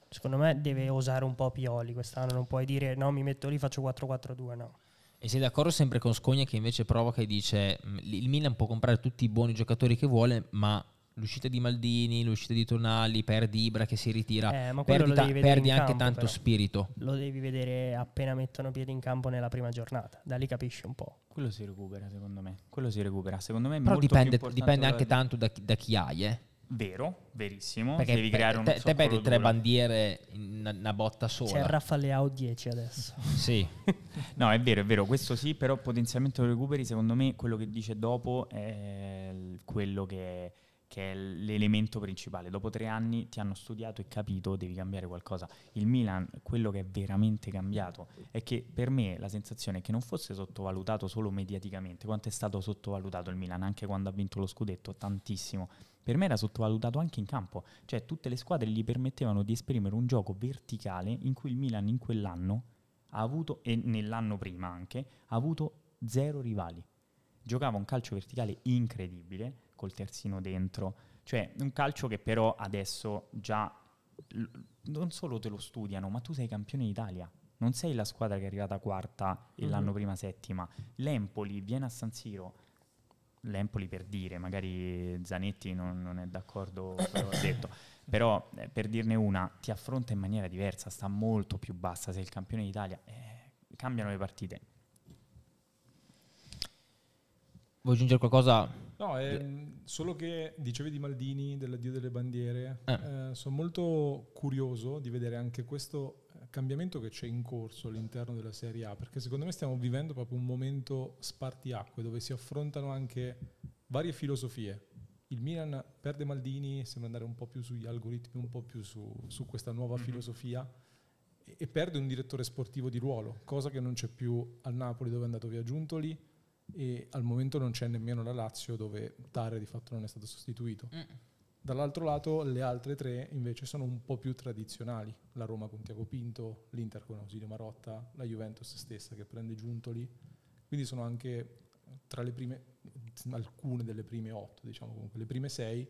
Secondo me deve osare un po' Pioli quest'anno, non puoi dire no mi metto lì faccio 4-4-2, no. E sei d'accordo sempre con Scogna che invece provoca e dice il Milan può comprare tutti i buoni giocatori che vuole, ma l'uscita di Maldini, l'uscita di Tonali, perdi Ibra che si ritira, eh, perdi, ta- perdi anche campo, tanto però. spirito. Lo devi vedere appena mettono piede in campo nella prima giornata, da lì capisci un po'. Quello si recupera secondo me, quello si recupera, secondo me Però dipende, dipende anche tanto da, da chi hai, eh. Vero, verissimo. Perché devi creare un te, te perdi tre bandiere in una botta sola. C'è Raffa Leao 10 adesso. sì. no, è vero, è vero, questo sì, però potenzialmente lo recuperi. Secondo me quello che dice dopo è quello che che è l'elemento principale. Dopo tre anni ti hanno studiato e capito, devi cambiare qualcosa. Il Milan, quello che è veramente cambiato, è che per me la sensazione è che non fosse sottovalutato solo mediaticamente, quanto è stato sottovalutato il Milan, anche quando ha vinto lo scudetto, tantissimo. Per me era sottovalutato anche in campo, cioè tutte le squadre gli permettevano di esprimere un gioco verticale in cui il Milan in quell'anno ha avuto, e nell'anno prima anche, ha avuto zero rivali. Giocava un calcio verticale incredibile, col terzino dentro. Cioè un calcio che però adesso già non solo te lo studiano, ma tu sei campione d'Italia. Non sei la squadra che è arrivata quarta e mm-hmm. l'anno prima settima. L'Empoli viene a San Siro. L'Empoli per dire, magari Zanetti non, non è d'accordo con quello che ha detto, però eh, per dirne una, ti affronta in maniera diversa, sta molto più bassa, sei il campione d'Italia, eh, cambiano le partite. Vuoi aggiungere qualcosa No, è solo che dicevi di Maldini, dell'addio delle bandiere. Eh. Eh, sono molto curioso di vedere anche questo eh, cambiamento che c'è in corso all'interno della Serie A, perché secondo me stiamo vivendo proprio un momento spartiacque dove si affrontano anche varie filosofie. Il Milan perde Maldini, sembra andare un po' più sugli algoritmi, un po' più su, su questa nuova mm-hmm. filosofia e, e perde un direttore sportivo di ruolo, cosa che non c'è più al Napoli dove è andato via Giuntoli e al momento non c'è nemmeno la Lazio dove Tare di fatto non è stato sostituito. Mm. Dall'altro lato le altre tre invece sono un po' più tradizionali, la Roma con Tiago Pinto, l'Inter con Ausilio Marotta, la Juventus stessa che prende Giuntoli, quindi sono anche tra le prime, alcune delle prime otto, diciamo comunque le prime sei,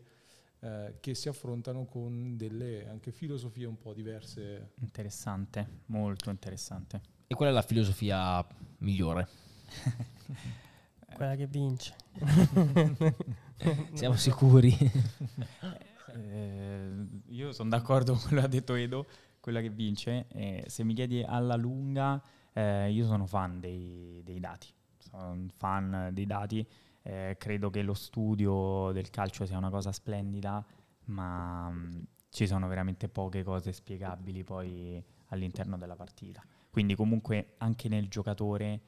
eh, che si affrontano con delle anche filosofie un po' diverse. Interessante, molto interessante. E qual è la filosofia migliore? Quella che vince. Siamo sicuri? eh, io sono d'accordo con quello che ha detto Edo, quella che vince. Eh, se mi chiedi alla lunga, eh, io sono fan dei, dei, dati. Sono fan dei dati. Eh, credo che lo studio del calcio sia una cosa splendida, ma mh, mm, ci sono veramente poche cose spiegabili poi all'interno della partita. Quindi comunque anche nel giocatore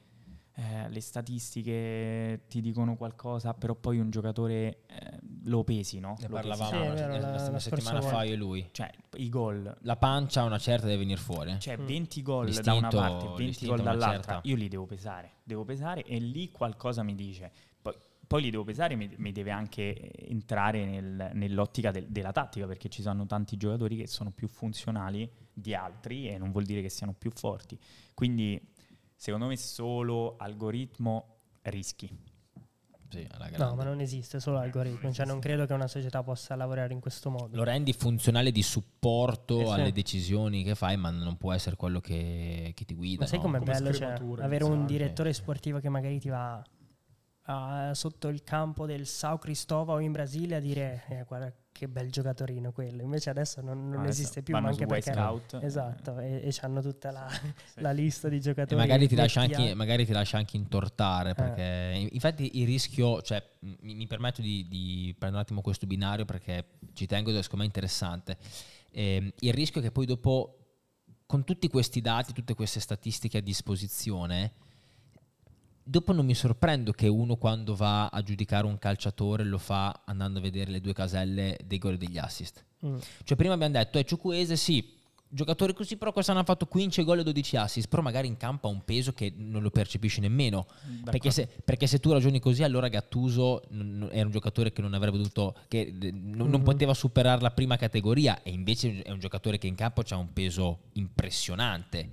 eh, le statistiche ti dicono qualcosa, però poi un giocatore eh, lo pesi, no? Ne lo parlavamo sì, la, la, la, la settimana fa io e lui. Cioè, i gol. La pancia una certa deve venire fuori. Cioè, 20 mm. gol l'istinto, da una parte, 20 gol dall'altra. Io li devo pesare, devo pesare e lì qualcosa mi dice. Poi, poi li devo pesare e mi, mi, deve anche entrare nel, nell'ottica del, della tattica, perché ci sono tanti giocatori che sono più funzionali di altri e non vuol dire che siano più forti. Quindi Secondo me solo algoritmo rischi. Sì, no, ma non esiste solo algoritmo, cioè non credo che una società possa lavorare in questo modo. Lo rendi funzionale di supporto eh sì. alle decisioni che fai, ma non può essere quello che, che ti guida. Ma sai no? com'è Come bello cioè, avere un direttore sportivo che magari ti va uh, sotto il campo del Sao Cristóvão in Brasile a dire eh, guarda che bel giocatorino quello. Invece adesso non, non ah, esiste più, ma anche perché Scout. esatto, e, e hanno tutta la, sì. la, lista di giocatori. E magari ti, lascia anche, magari ti lascia anche intortare, perché eh. infatti il rischio, cioè mi, mi permetto di, di, prendere un attimo questo binario perché ci tengo è secondo me interessante. Eh, il rischio è che poi dopo, con tutti questi dati, tutte queste statistiche a disposizione, dopo non mi sorprendo che uno quando va a giudicare un calciatore lo fa andando a vedere le due caselle dei gol e degli assist. Mm. Cioè prima abbiamo detto, eh, Ciucuese sì, giocatore così, però quest'anno ha fatto 15 gol e 12 assist, però magari in campo ha un peso che non lo percepisci nemmeno. Perché se, perché se, tu ragioni così, allora Gattuso n- era un giocatore che non avrebbe dovuto, che n- mm-hmm. non poteva superare la prima categoria, e invece è un giocatore che in campo ha un peso impressionante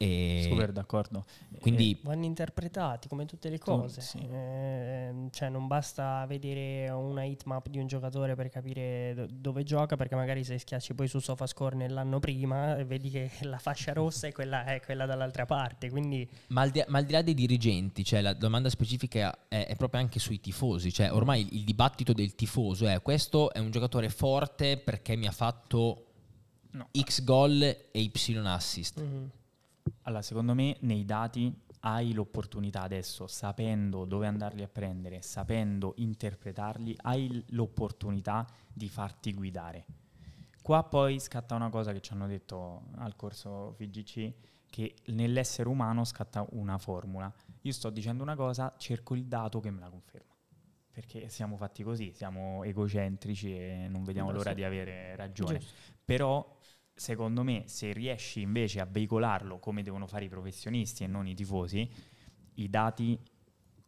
E Super d'accordo. Quindi vanno interpretati come tutte le cose. Sì. Eh, cioè non basta vedere una hitmap di un giocatore per capire do- dove gioca, perché magari se schiacci poi su SofaScore nell'anno prima vedi che la fascia rossa è quella, è quella dall'altra parte. Quindi... Ma, al di, ma, al di, là dei dirigenti, cioè la domanda specifica è, è proprio anche sui tifosi. Cioè ormai il, il dibattito del tifoso è questo è un giocatore forte perché mi ha fatto no. X gol e Y assist. Mm-hmm allora, secondo me nei dati hai l'opportunità adesso, sapendo dove andarli a prendere, sapendo interpretarli, hai l'opportunità di farti guidare. Qua poi scatta una cosa che ci hanno detto al corso FGC, che nell'essere umano scatta una formula. Io sto dicendo una cosa, cerco il dato che me la conferma. Perché siamo fatti così, siamo egocentrici e non vediamo l'ora di avere ragione. Giusto. Però secondo me, se riesci invece a veicolarlo come devono fare i professionisti e non i tifosi, i dati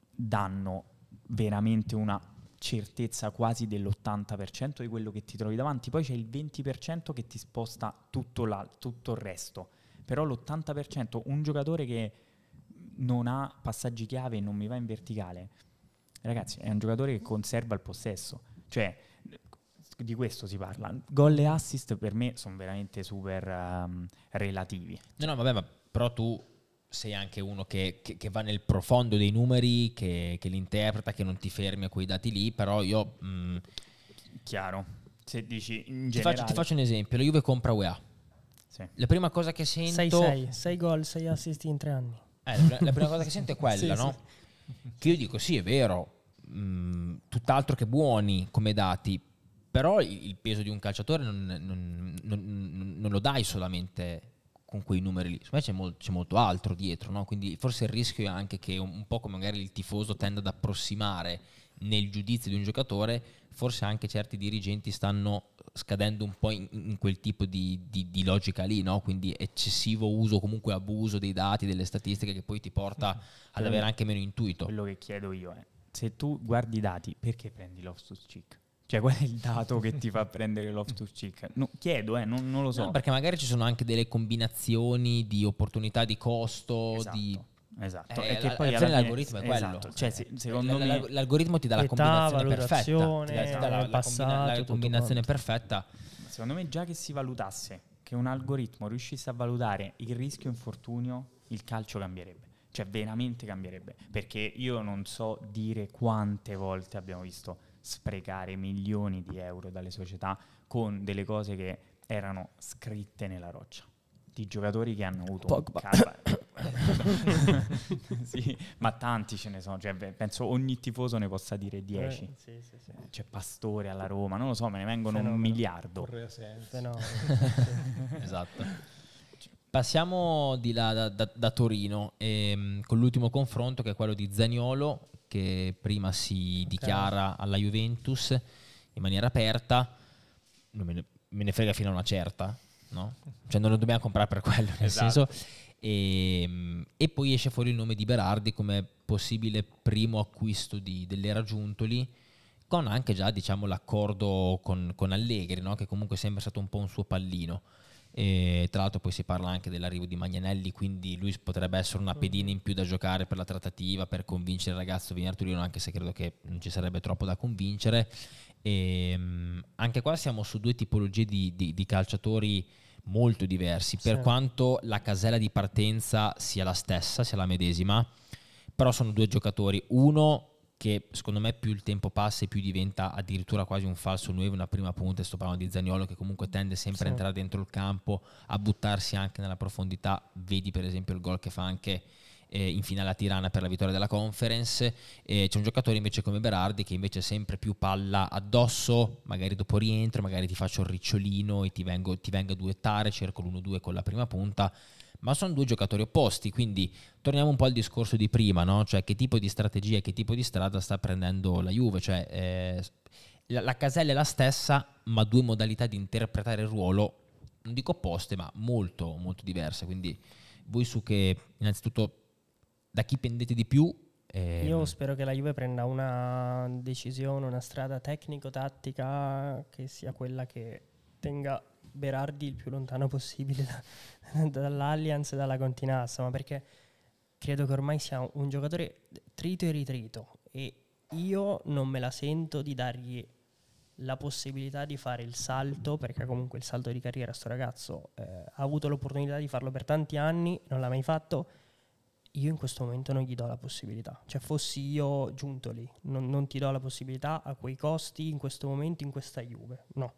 danno veramente una certezza quasi dell'80% di quello che ti trovi davanti, poi c'è il 20% che ti sposta tutto, la, tutto il resto, però l'80% un giocatore che non ha passaggi chiave e non mi va in verticale, ragazzi, è un giocatore che conserva il possesso, cioè di questo si parla. Gol e assist per me sono veramente super um, relativi. No, no, vabbè, ma però tu sei anche uno che, che, che va nel profondo dei numeri, che, che, li interpreta, che non ti fermi a quei dati lì, però io... Mh, mm, Chiaro, se dici in ti generale... Faccio, ti faccio un esempio, la Juve compra UEA. Sì. La prima cosa che sento... 6-6, 6 gol, 6 assist in tre anni. Eh, la, la, prima cosa che sento è quella, sì, no? Sì. Che io dico, sì, è vero, mh, mm, tutt'altro che buoni come dati, però il peso di un calciatore non, non, non, non lo dai solamente con quei numeri lì, secondo me c'è, mol- c'è molto altro dietro, no? quindi forse il rischio è anche che un, un, po' come magari il tifoso tende ad approssimare nel giudizio di un giocatore, forse anche certi dirigenti stanno scadendo un po' in, in quel tipo di, di, di logica lì, no? quindi eccessivo uso, comunque abuso dei dati, delle statistiche che poi ti porta ad avere anche meno intuito. Quello che chiedo io è, se tu guardi i dati, perché prendi l'Oftus Cheek? Cioè, qual è il dato che ti fa prendere l'Oftus Cheek? No, chiedo, eh, non, non, lo so. No, perché magari ci sono anche delle combinazioni di opportunità di costo, esatto. di Esatto, eh, che poi alla fine l'algoritmo è quello. Esatto. Cioè, se, secondo l- me l'algoritmo ti dà la combinazione perfetta, ti dà, la, passato, la, la combinazione perfetta. Secondo me già che si valutasse che un algoritmo riuscisse a valutare il rischio infortunio, il calcio cambierebbe. Cioè veramente cambierebbe, perché io non so dire quante volte abbiamo visto sprecare milioni di euro dalle società con delle cose che erano scritte nella roccia di giocatori che hanno avuto Pogba. sì, ma tanti ce ne sono, cioè, penso ogni tifoso ne possa dire 10. Eh, sì, sì, sì. C'è Pastore alla Roma, non lo so, me ne vengono Fenomeno. un miliardo. esatto. Passiamo di là da, da, da Torino ehm, con l'ultimo confronto che è quello di Zaniolo che prima si dichiara alla Juventus in maniera aperta, non me ne, me ne frega fino a una certa, no? Cioè non lo dobbiamo comprare per quello, nel esatto. senso... E, ehm, e, poi esce fuori il nome di Berardi come possibile primo acquisto di, dell'era Giuntoli con anche già diciamo, l'accordo con, con Allegri no? che comunque sembra stato un po' un suo pallino e tra l'altro poi si parla anche dell'arrivo di Magnanelli, quindi lui potrebbe essere una pedina in più da giocare per la trattativa, per convincere il ragazzo a venire a Torino, anche se credo che non ci sarebbe troppo da convincere. E, um, anche qua siamo su due tipologie di, di, di calciatori molto diversi, per sì. quanto la casella di partenza sia la stessa, sia la medesima, però sono due giocatori, uno che secondo me più il tempo passa e più diventa addirittura quasi un falso 9, una prima punta, sto parlando di Zagnolo che comunque tende sempre sì. a entrare dentro il campo, a buttarsi anche nella profondità, vedi per esempio il gol che fa anche eh, in finale a Tirana per la vittoria della conference, eh, c'è un giocatore invece come Berardi che invece sempre più palla addosso, magari dopo rientro, magari ti faccio il ricciolino e ti vengo, ti vengo a duettare, cerco l'1-2 con la prima punta, ma sono due giocatori opposti, quindi torniamo un po' al discorso di prima, no? cioè che tipo di strategia e che tipo di strada sta prendendo la Juve, cioè eh, la, la, casella è la stessa, ma due modalità di interpretare il ruolo, non dico opposte, ma molto, molto diverse, quindi voi su che innanzitutto da chi pendete di più? Eh, Io spero che la Juve prenda una decisione, una strada tecnico-tattica che sia quella che tenga Berardi il più lontano possibile da, dall'Allianz e dalla Continassa, ma perché credo che ormai sia un giocatore trito e ritrito e io non me la sento di dargli la possibilità di fare il salto, perché comunque il salto di carriera sto ragazzo eh, ha avuto l'opportunità di farlo per tanti anni, non l'ha mai fatto, io in questo momento non gli do la possibilità. Cioè fossi io giunto lì, non, non ti do la possibilità a quei costi in questo momento in questa Juve, no.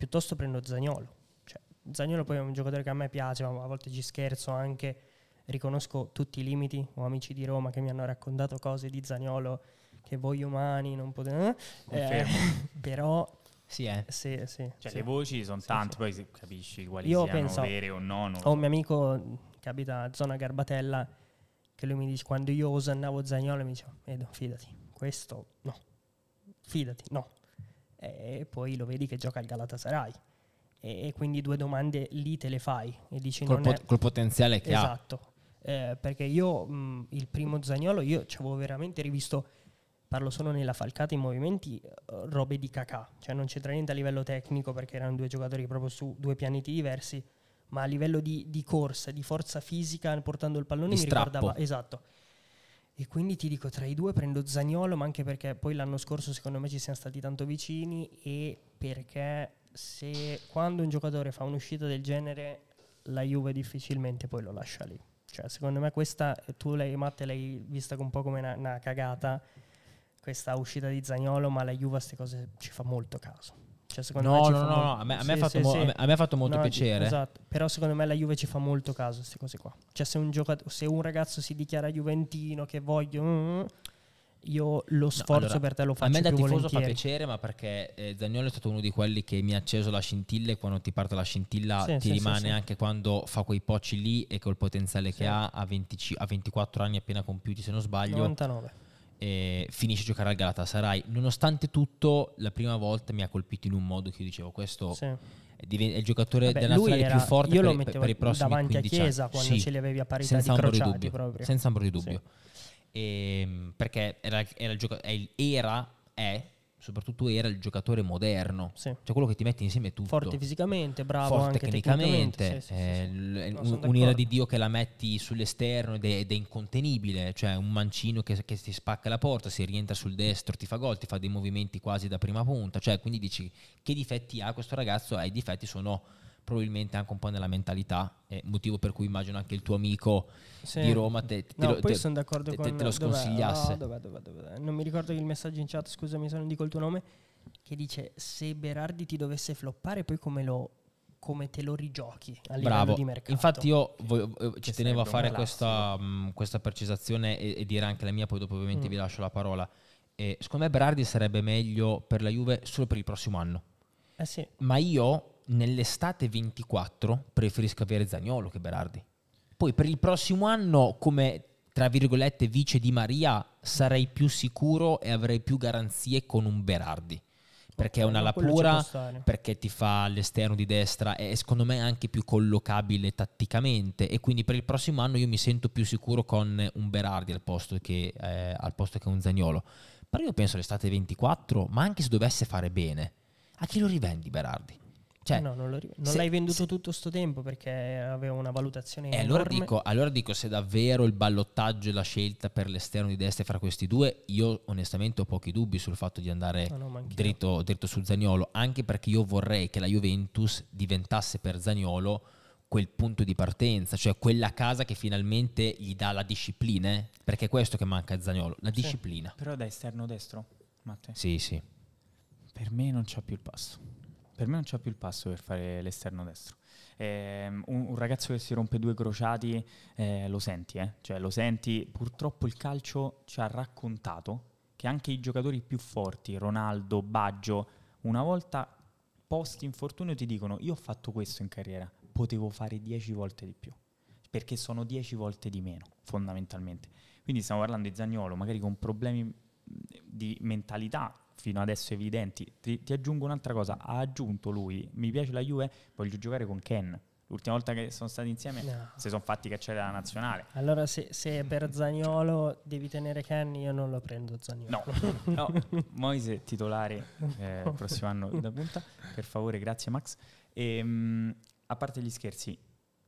Piuttosto prendo Zagnolo. Cioè, Zagnolo poi è un giocatore che a me piace, ma a volte ci scherzo anche, riconosco tutti i limiti, ho amici di Roma che mi hanno raccontato cose di Zagnolo che voi umani non potete... Eh, però... Sì, eh. Sì, sì, cioè sì. le voci sono tante, poi capisci quali Io siano penso, vere o no. Ho un mio amico che abita a zona Garbatella che lui mi dice quando io osannavo Zagnolo mi diceva Edo fidati, questo no, fidati, no. E poi lo vedi che gioca al Galatasaray e quindi due domande lì te le fai e dici col, pot- è... col potenziale che esatto. ha. Esatto, eh, perché io mh, il primo Zagnolo io ci avevo veramente rivisto parlo solo nella falcata in movimenti, uh, robe di cacà, cioè non c'entra niente a livello tecnico perché erano due giocatori proprio su due pianeti diversi, ma a livello di, di corsa, di forza fisica portando il pallone di mi strappo. ricordava esatto. E quindi ti dico tra i due prendo Zagnolo, ma anche perché poi l'anno scorso secondo me ci siamo stati tanto vicini e perché se quando un giocatore fa un'uscita del genere la Juve difficilmente poi lo lascia lì. Cioè, secondo me questa tu lei Matte l'hai vista un po' come una, una cagata questa uscita di Zagnolo, ma la Juve a queste cose ci fa molto caso. Cioè, secondo no, me no, no, no, a me, a me sì, sì, mo- sì. a me ha fatto molto no, piacere. Esatto, però secondo me la Juve ci fa molto caso queste cose qua. Cioè se un, giocat- se un ragazzo si dichiara juventino che voglio... Mm, io lo sforzo no, allora, per te lo faccio A me da tifoso volentieri. fa piacere, ma perché eh, Zagnolo è stato uno di quelli che mi ha acceso la scintilla e quando ti parte la scintilla Sì, ti sì, rimane sì, anche quando fa quei pocci lì e col potenziale che ha a, 20 a 24 anni appena compiuti se non sbaglio. 99. E finisce a giocare al Galatasaray. Nonostante tutto, la prima volta mi ha colpito in un modo che io dicevo: Questo Sì. è, il giocatore Vabbè, della nazionale era- più forte io per, lo per- per i prossimi davanti a 15 Chiesa anni. quando Sì, ce li avevi a parità senza di crociati dubbio. proprio. Senza ombra di dubbio. Ehm, perché era, era il gioca- è il- era, è, soprattutto era il giocatore moderno, Sì. cioè quello che ti mette insieme tutto. Forte fisicamente, bravo forte tecnicamente, tecnicamente. Eh, No, un- un'ira di Dio che la metti sull'esterno ed è, ed è incontenibile, cioè un mancino che, che ti spacca la porta, si rientra sul destro, ti fa gol, ti fa dei movimenti quasi da prima punta, cioè quindi dici che difetti ha questo ragazzo? E i difetti sono probabilmente anche un po' nella mentalità, eh, motivo per cui immagino anche il tuo amico Sì. di Roma te, te No, te- te- con lo sconsigliasse. Dov'è, dov'è, dov'è? Non mi ricordo il messaggio in chat, scusami se non dico il tuo nome, che dice se Berardi ti dovesse floppare poi come, lo, come te lo rigiochi a livello Bravo, di mercato. infatti io voglio- ci tenevo a fare questa, mh, questa precisazione e, e dire anche la mia, poi dopo ovviamente Mm. vi lascio la parola. E secondo me Berardi sarebbe meglio per la Juve solo per il prossimo anno, Eh sì, ma io nell'estate 24 preferisco avere Zagnolo che Berardi. Poi per il prossimo anno come tra virgolette vice di Maria sarei più sicuro e avrei più garanzie con un Berardi. Perché è una ma la quello ci pura, può stare. perché ti fa all'esterno di destra e secondo me è anche più collocabile tatticamente e quindi per il prossimo anno io mi sento più sicuro con un Berardi al posto che, eh, al posto che un Zagnolo. Però io penso all'estate 24, ma anche se dovesse fare bene, a chi lo rivendi Berardi? Cioè, Eh no, non, lo non se- l'hai venduto se- tutto sto tempo perché aveva una valutazione E allora dico, allora dico, se davvero il ballottaggio e la scelta per l'esterno di destra fra questi due, io onestamente ho pochi dubbi sul fatto di andare No, no, anch'io. dritto, dritto su Zagnolo, anche perché io vorrei che la Juventus diventasse per Zagnolo quel punto di partenza, cioè quella casa che finalmente gli dà la disciplina, eh? perché è questo che manca a Zagnolo, la Sì. disciplina. Però da esterno destro, Matte, Sì, sì. per me non c'ha più il passo. Per me non c'ha più il passo per fare l'esterno destro. Ehm, un, un ragazzo che si rompe due crociati eh, lo senti, eh? cioè lo senti. Purtroppo il calcio ci ha raccontato che anche i giocatori più forti, Ronaldo, Baggio, una volta post infortunio ti dicono io ho fatto questo in carriera, potevo fare dieci volte di più, perché sono dieci volte di meno, fondamentalmente. Quindi stiamo parlando di Zagnolo, magari con problemi di mentalità fino adesso evidenti. Ti, ti aggiungo un'altra cosa, ha aggiunto lui, mi piace la Juve, voglio giocare con Ken. L'ultima volta che sono stati insieme No. si sono fatti cacciare dalla nazionale. Allora se, se per Zagnolo devi tenere Kenny io non lo prendo Zagnolo. No, no, Moise titolare eh, il prossimo anno da punta, per favore, grazie Max. E, ehm, a parte gli scherzi,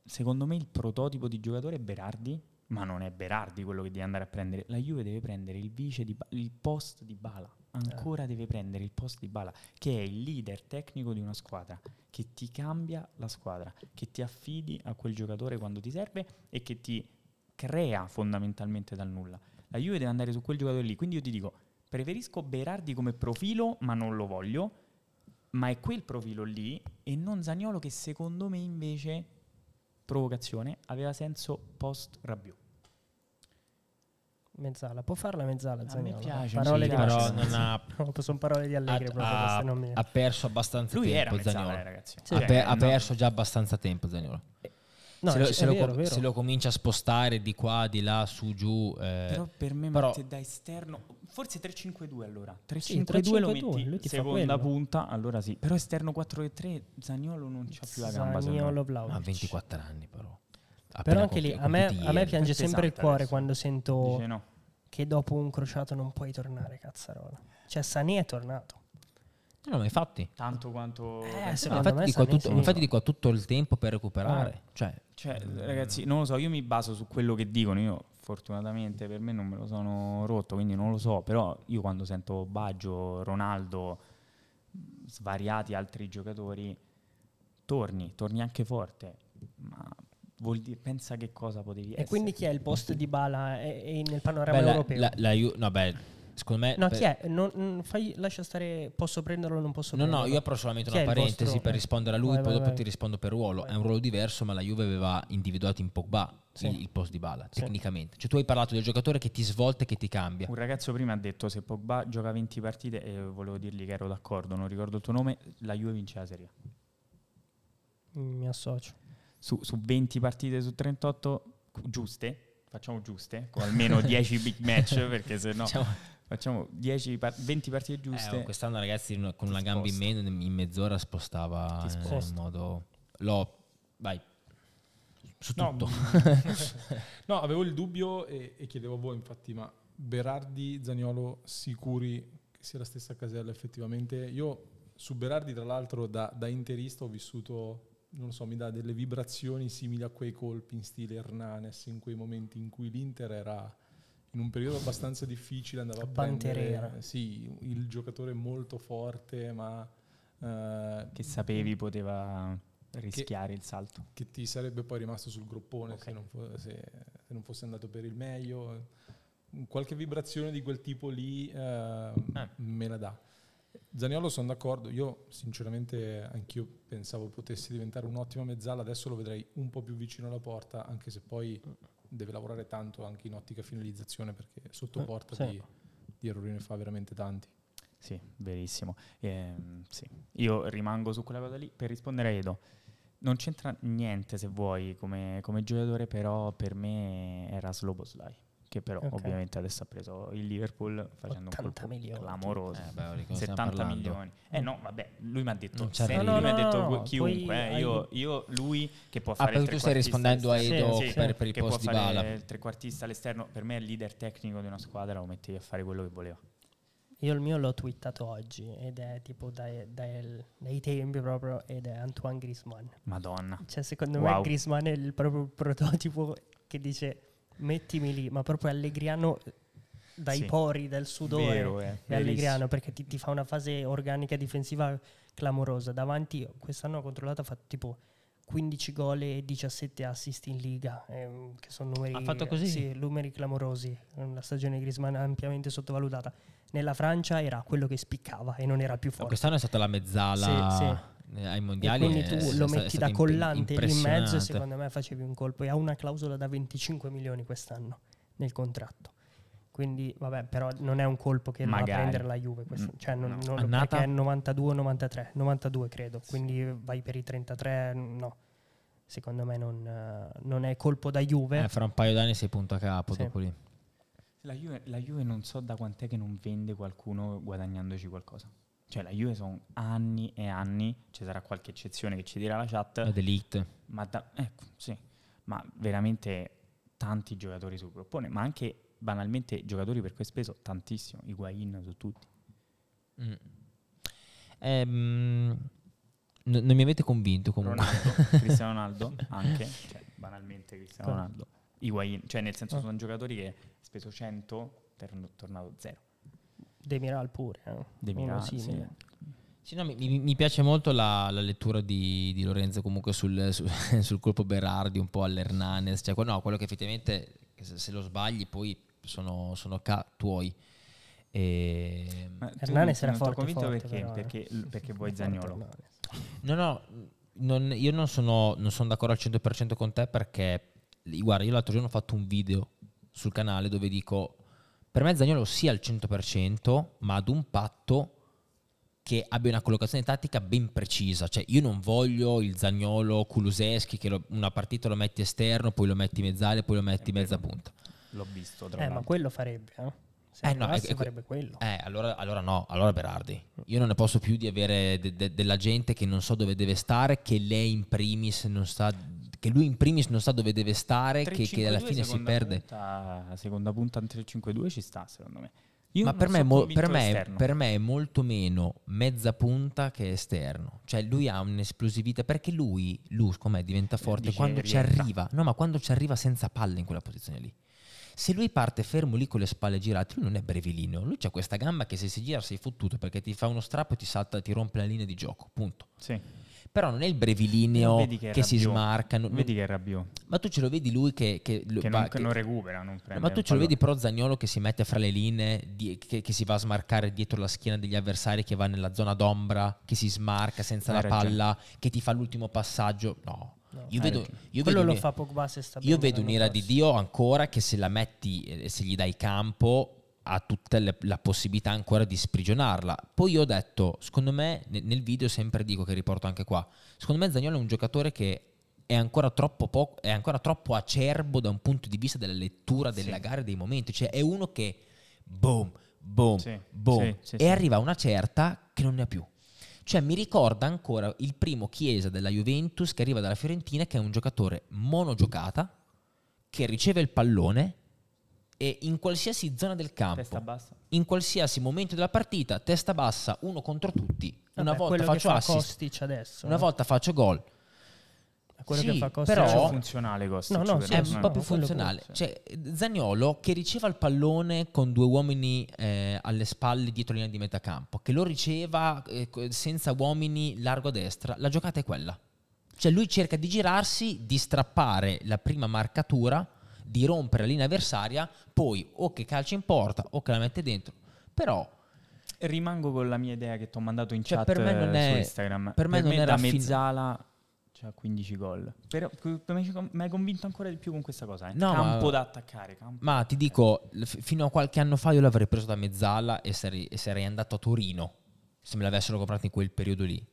secondo me il prototipo di giocatore è Berardi, ma non è Berardi quello che deve andare a prendere. La Juve deve prendere il di il post di Bala. Ancora eh. deve prendere il post di Bala, che è il leader tecnico di una squadra, che ti cambia la squadra, che ti affidi a quel giocatore quando ti serve e che ti crea fondamentalmente dal nulla. La Juve deve andare su quel giocatore lì. Quindi io ti dico, preferisco Berardi come profilo, ma non lo voglio. Ma è quel profilo lì e non Zagnolo che secondo me invece, provocazione, aveva senso post Rabiot. Mezzala, può farla mezzala Zagnolo. A me piace, parole sì, di però non ha, sono parole di Allegri ha, ha, mi... ha perso abbastanza Lui tempo era Zagnolo. Eh, ragazzi. Sì. Ha, pe- ha, perso già abbastanza tempo Zagnolo. No, se, lo, se, vero, lo, se, lo, comincia a spostare di qua, di là, su, giù. Eh, però per me però, da esterno, forse 3-5-2 allora. 3-5-2 sì, lo metti seconda punta, allora sì. Però esterno 4-3, Zagnolo non c'ha più la gamba. Zagnolo Ha 24 anni però. Però anche lì, a me, a me piange sempre il cuore adesso. quando sento no. che dopo un crociato non puoi tornare, cazzarola. Cioè Sani è tornato. No, ma infatti. Tanto quanto... Eh, infatti, dico tutto, infatti dico tutto il tempo per recuperare. Ah. Cioè, cioè, ragazzi, non lo so, io mi baso su quello che dicono. Io fortunatamente per me non me lo sono rotto, quindi non lo so. Però io quando sento Baggio, Ronaldo, svariati altri giocatori, torni, torni anche forte. Ma vuol dire, pensa che cosa potevi e essere. E quindi chi è il post di Bala nel panorama beh, europeo? La, la, la, no, beh, Secondo me. No, per... chi è? Non, non fai, lascia stare. Posso prenderlo o non posso no, prenderlo? No, io apro solamente chi una parentesi vostro... per rispondere a lui, vai, poi vai, dopo vai. ti rispondo per ruolo. È un ruolo diverso, ma la Juve aveva individuato in Pogba sì. il, il, post di Bala, sì. tecnicamente. Cioè, tu hai parlato del giocatore che ti svolta e che ti cambia. Un ragazzo prima ha detto: se Pogba gioca 20 partite, e volevo dirgli che ero d'accordo, non ricordo il tuo nome, la Juve vince la Serie. Mm, mi associo. Su, su 20 partite su 38 giuste, facciamo giuste, con almeno 10 big match, perché se no. Diciamo Facciamo 10, 20 partite giuste. Eh, quest'anno ragazzi con una gamba in meno in mezz'ora spostava eh, in modo... Lo... Vai. Su no, tutto. no, avevo il dubbio e, e, chiedevo a voi infatti, ma Berardi, Zagnolo sicuri che sia la stessa casella effettivamente? Io su Berardi tra l'altro da, da interista ho vissuto non so, mi dà delle vibrazioni simili a quei colpi in stile Hernanes, in quei momenti in cui l'Inter era in un periodo abbastanza difficile andava a prendere sì, il giocatore molto forte, ma uh, che sapevi poteva rischiare che, il salto. Che ti sarebbe poi rimasto sul groppone okay. se, non fo- se, se, non fosse andato per il meglio. Qualche vibrazione di quel tipo lì uh, ah. me la dà. Zaniolo sono d'accordo, io sinceramente anch'io pensavo potesse diventare un'ottima mezzala, adesso lo vedrei un po' più vicino alla porta, anche se poi deve lavorare tanto anche in ottica finalizzazione perché sotto eh, porta sì. di, di errori ne fa veramente tanti. Sì, verissimo. Eh, sì. Io rimango su quella cosa lì per rispondere a Edo. Non c'entra niente se vuoi come, come giocatore, però per me era Sloboslai che però okay. ovviamente adesso ha preso il Liverpool facendo un colpo milioni. clamoroso. Eh, beh, 70 milioni. Eh no, vabbè, lui mi ha detto, se no, no, lui mi ha detto no, chiunque, eh, io, io, lui che può ah, fare ah, tu stai rispondendo a Edo sì, per, per il post di Bala. il trequartista all'esterno, per me è il leader tecnico di una squadra, lo mettevi a fare quello che voleva. Io il mio l'ho twittato oggi ed è tipo dai, dai, dai tempi proprio ed è Antoine Griezmann. Madonna. Cioè secondo wow. me Griezmann è il proprio prototipo che dice mettimi lì, ma proprio Allegriano dai sì. pori del sudore Vero, eh, è Allegriano perché ti, ti, fa una fase organica difensiva clamorosa. Davanti quest'anno ha controllato, ha fatto tipo 15 gol e 17 assist in Liga, ehm, che sono numeri, ha fatto così? Sì, numeri clamorosi. La stagione di Griezmann ampiamente sottovalutata. Nella Francia era quello che spiccava e non era più forte. quest'anno è stata la mezzala. Sì, sì ai mondiali. E quindi tu lo metti da collante in mezzo e secondo me facevi un colpo. E ha una clausola da 25 milioni quest'anno nel contratto. Quindi, vabbè, però non è un colpo che Magari. va a prendere la Juve. Questo, mm, cioè, non, no. non, perché è 92-93, 92 credo. Sì. Quindi vai per i 33, no. Secondo me non, uh, non è colpo da Juve. Eh, fra un paio d'anni sei punto a capo sì. dopo lì. La Juve, la Juve non so da quant'è che non vende qualcuno guadagnandoci qualcosa. Cioè la Juve sono anni e anni, ci sarà qualche eccezione che ci dirà la chat. La Delete. Ma, da, ecco, sì, ma veramente tanti giocatori sul gruppone, ma anche banalmente giocatori per questo peso, tantissimo, Higuain su tutti. Mm. Ehm, N- non mi avete convinto comunque. Ronaldo, Cristiano Ronaldo anche, cioè, banalmente Cristiano Ronaldo. Higuain, cioè nel senso oh. sono giocatori che speso 100, è tornato 0. Demiral pure. Eh? Demiral, sì. Sì, no, mi, mi, piace molto la, la lettura di, di, Lorenzo comunque sul, sul, sul, colpo Berardi, un po' all'Hernanes, cioè, no, quello che effettivamente se, se lo sbagli poi sono, sono ca- tuoi. E... Hernanes era forte, convinto forte, perché, però, perché, perché vuoi Zagnolo. No, no, non, io non sono, non sono d'accordo al 100% con te perché, guarda, io l'altro giorno ho fatto un video sul canale dove dico, per me Zagnolo sia al 100%, ma ad un patto che abbia una collocazione tattica ben precisa. Cioè, io non voglio il Zagnolo Kuluseschi che lo, una partita lo metti esterno, poi lo metti mezzale, poi lo metti mezza punta. L'ho visto. Eh, ma quello farebbe, eh? Se eh no, è, farebbe quello. Eh, allora, allora, no, allora Berardi. Io non ne posso più di avere de, de, della gente che non so dove deve stare, che lei in primis non sta che lui in primis non sa dove deve stare, che, che, alla fine si perde. Punta, seconda punta in 3-5-2 ci sta, secondo me. Io Ma per me, mo- per, me, per me, è molto meno mezza punta che esterno. Cioè lui ha un'esplosività, perché lui, lui come diventa forte Dice quando ci arriva. No, ma quando ci arriva senza palle in quella posizione lì. Se lui parte fermo lì con le spalle girate, lui non è brevilineo. Lui ha questa gamba che se si gira sei fottuto perché ti fa uno strappo e ti salta, ti rompe la linea di gioco. Punto. Sì però non è il brevilineo che, che si smarca. Non, vedi che è rabbio. Ma tu ce lo vedi lui che, che, che, va, non, che non, recupera, non prende. Ma tu ce lo vedi però Zagnolo che si mette fra le linee, di, che, si va a smarcare dietro la schiena degli avversari, che va nella zona d'ombra, che si smarca senza Hai la ragione. palla, che ti fa l'ultimo passaggio. No. No, io vedo, io Quello vedo lo fa Pogba se sta Io vedo un'ira di Dio ancora che se la metti, e se gli dai campo, ha tutta le, la possibilità ancora di sprigionarla. Poi io ho detto, secondo me, nel, nel video sempre dico che riporto anche qua, secondo me Zagnolo è un giocatore che è ancora troppo, poco, è ancora troppo acerbo da un punto di vista della lettura della sì. gara e dei momenti, cioè è uno che boom, boom, sì, boom, sì, e arriva a una certa che non ne ha più. Cioè mi ricorda ancora il primo Chiesa della Juventus che arriva dalla Fiorentina che è un giocatore monogiocata che riceve il pallone e in qualsiasi zona del campo, in qualsiasi momento della partita, testa bassa, uno contro tutti. Una Vabbè, volta faccio fa assist, adesso, una eh. volta faccio gol. Quello sì, che fa Kostic però è funzionale Kostic, no, no, è un po' più funzionale. Cioè, Zagnolo che riceva il pallone con due uomini eh, alle spalle dietro linea di metacampo, che lo riceva eh, senza uomini largo a destra, la giocata è quella. Cioè lui cerca di girarsi, di strappare la prima marcatura di rompere la linea avversaria, poi o che calcia in porta o che la mette dentro. Però rimango con la mia idea che ti ho mandato in cioè chat per me non è, su Instagram. Per me per non me da mezzala c'ha 15 gol. Però mi hai convinto ancora di più con questa cosa. Eh? No, campo ma, da attaccare. Campo ma ti dico, f- fino a qualche anno fa io l'avrei preso da mezzala e sarei, e sarei andato a Torino se me l'avessero comprato in quel periodo lì.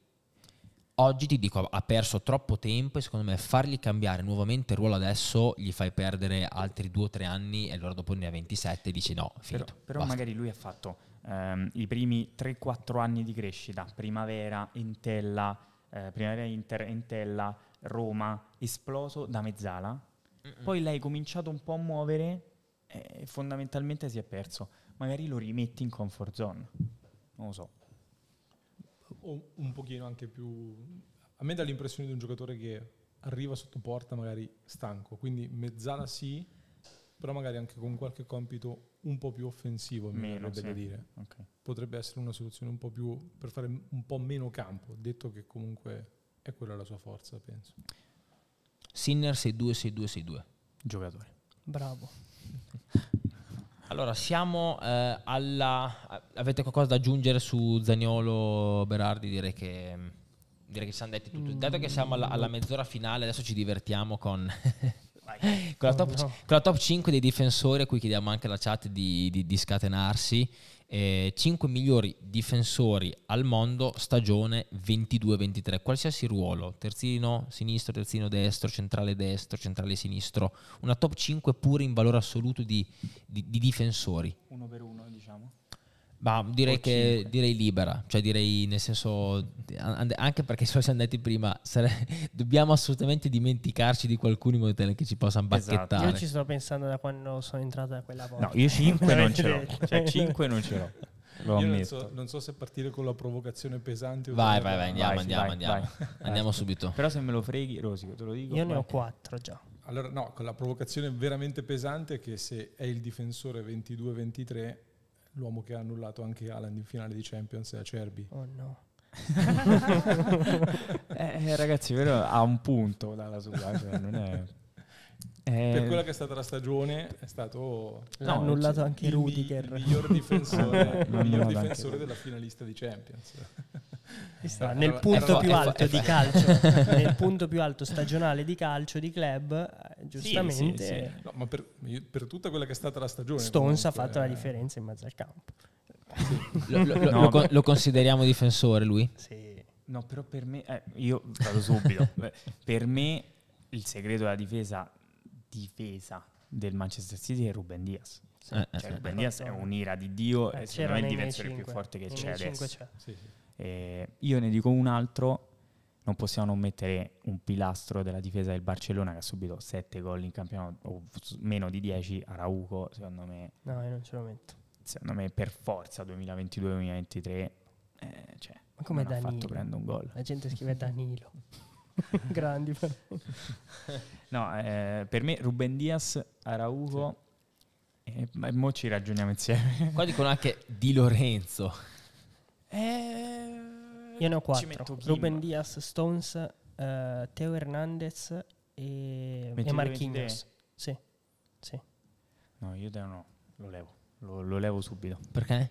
Oggi ti dico, ha perso troppo tempo e secondo me fargli cambiare nuovamente il ruolo adesso gli fai perdere altri due o tre anni e allora dopo ne ha 27 e dici no, finito. Però, però magari lui ha fatto ehm, i primi 3-4 anni di crescita, primavera, Entella, eh, primavera Inter, Entella, Roma, esploso da mezzala, Mm-mm. poi l'hai cominciato un po' a muovere e fondamentalmente si è perso. Magari lo rimetti in comfort zone, non lo so o un pochino anche più... A me dà l'impressione di un giocatore che arriva sotto porta magari stanco, quindi mezzala sì, però magari anche con qualche compito un po' più offensivo, mi meno, sì. da dire. Okay. Potrebbe essere una soluzione un po' più per fare un po' meno campo, detto che comunque è quella la sua forza, penso. Sinner 6-2-6-2-6-2. Giocatore. Bravo. Allora, siamo eh, alla... Avete qualcosa da aggiungere su Zagnolo, Berardi? Direi che, direi che siamo detti tutto. Dato che siamo alla, alla mezz'ora finale, adesso ci divertiamo con... con, la top, con, la top, 5 dei difensori a cui chiediamo anche alla chat di, di, di scatenarsi eh, 5 migliori difensori al mondo stagione 22-23, qualsiasi ruolo, terzino sinistro, terzino destro, centrale destro, centrale sinistro, una top 5 pure in valore assoluto di, di difensori. Uno per uno, diciamo. Ma direi che direi libera, cioè direi nel senso, anche perché se siamo andati prima, sare, dobbiamo assolutamente dimenticarci di qualcuno in modo tale che ci possano bacchettare. Esatto. Io ci sto pensando da quando sono entrata da quella volta. No, io 5 non ce l'ho, cioè 5 non ce l'ho. Io non so, non so, se partire con la provocazione pesante o Vai, vai, vai, andiamo, vai, andiamo, vai, andiamo. Vai. andiamo subito. Però se me lo freghi, Rosico, te lo dico. Io ne ho quattro già. Allora, no, con la provocazione veramente pesante è che se è il difensore 22-23, l'uomo che ha annullato anche Alan in finale di Champions è Acerbi. Oh no. eh, ragazzi, però ha un punto dalla sua, cioè non è... Eh, per quella che è stata la stagione è stato no, annullato anche il, Rudiger. il miglior difensore, il miglior difensore della finalista di Champions. Sta, nel punto più alto di calcio. Nel punto più alto stagionale di calcio di club eh, giustamente sì, sì, sì. No, ma per, per, tutta quella che è stata la stagione Stones ha fatto eh, la differenza in mezzo al campo. Lo, lo, no, lo, lo, consideriamo difensore lui? sì. No però per me eh, io vado subito. Per me il segreto della difesa difesa del Manchester City è Ruben Diaz. Eh, eh, cioè, Ruben Diaz è un'ira di Dio eh, e secondo me è il difensore più forte che c'è adesso. C'è. Sì, sì. Eh, io ne dico un altro, non possiamo non mettere un pilastro della difesa del Barcellona che ha subito 7 gol in campionato o meno di 10, Arauco, secondo me... No, io non ce lo metto. Secondo me per forza 2022-2023 eh, cioè, Ma come Danilo? ha fatto prendere un gol. La gente scrive Danilo. Grandi però. no, eh, per me Ruben Diaz, Araujo sì. e, e mo ci ragioniamo insieme. Qua dicono anche Di Lorenzo. Eh, Io ne ho quattro. Ruben Diaz, Stones, uh, Teo Hernandez e, e Marquinhos. Sì. sì. No, io te no, lo levo. Lo, lo levo subito. Perché?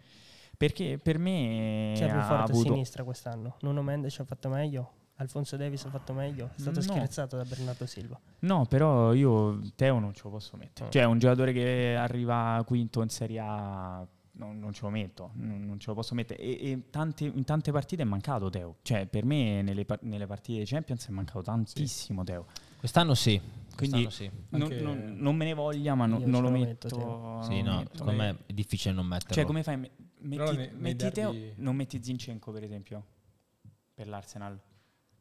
Perché per me... Chi è più forte avuto... a sinistra quest'anno? Nuno Mendes ha fatto meglio? Alfonso Davis ha fatto meglio? È stato no. scherzato da Bernardo Silva. No, però io Teo non ce lo posso mettere. Oh. Cioè, un giocatore che arriva quinto in Serie A non, non ce lo metto, non, non, ce lo posso mettere. E, e tante, in tante partite è mancato Teo. Cioè, per me nelle, nelle partite dei Champions è mancato tantissimo sì. Teo. Quest'anno sì. Quindi sì. non, non, non, me ne voglia, ma non, non lo metto. metto sì, no, metto. secondo me è difficile non metterlo. Cioè, come fai? Metti, ne, metti Teo, non metti Zinchenko, per esempio, per l'Arsenal.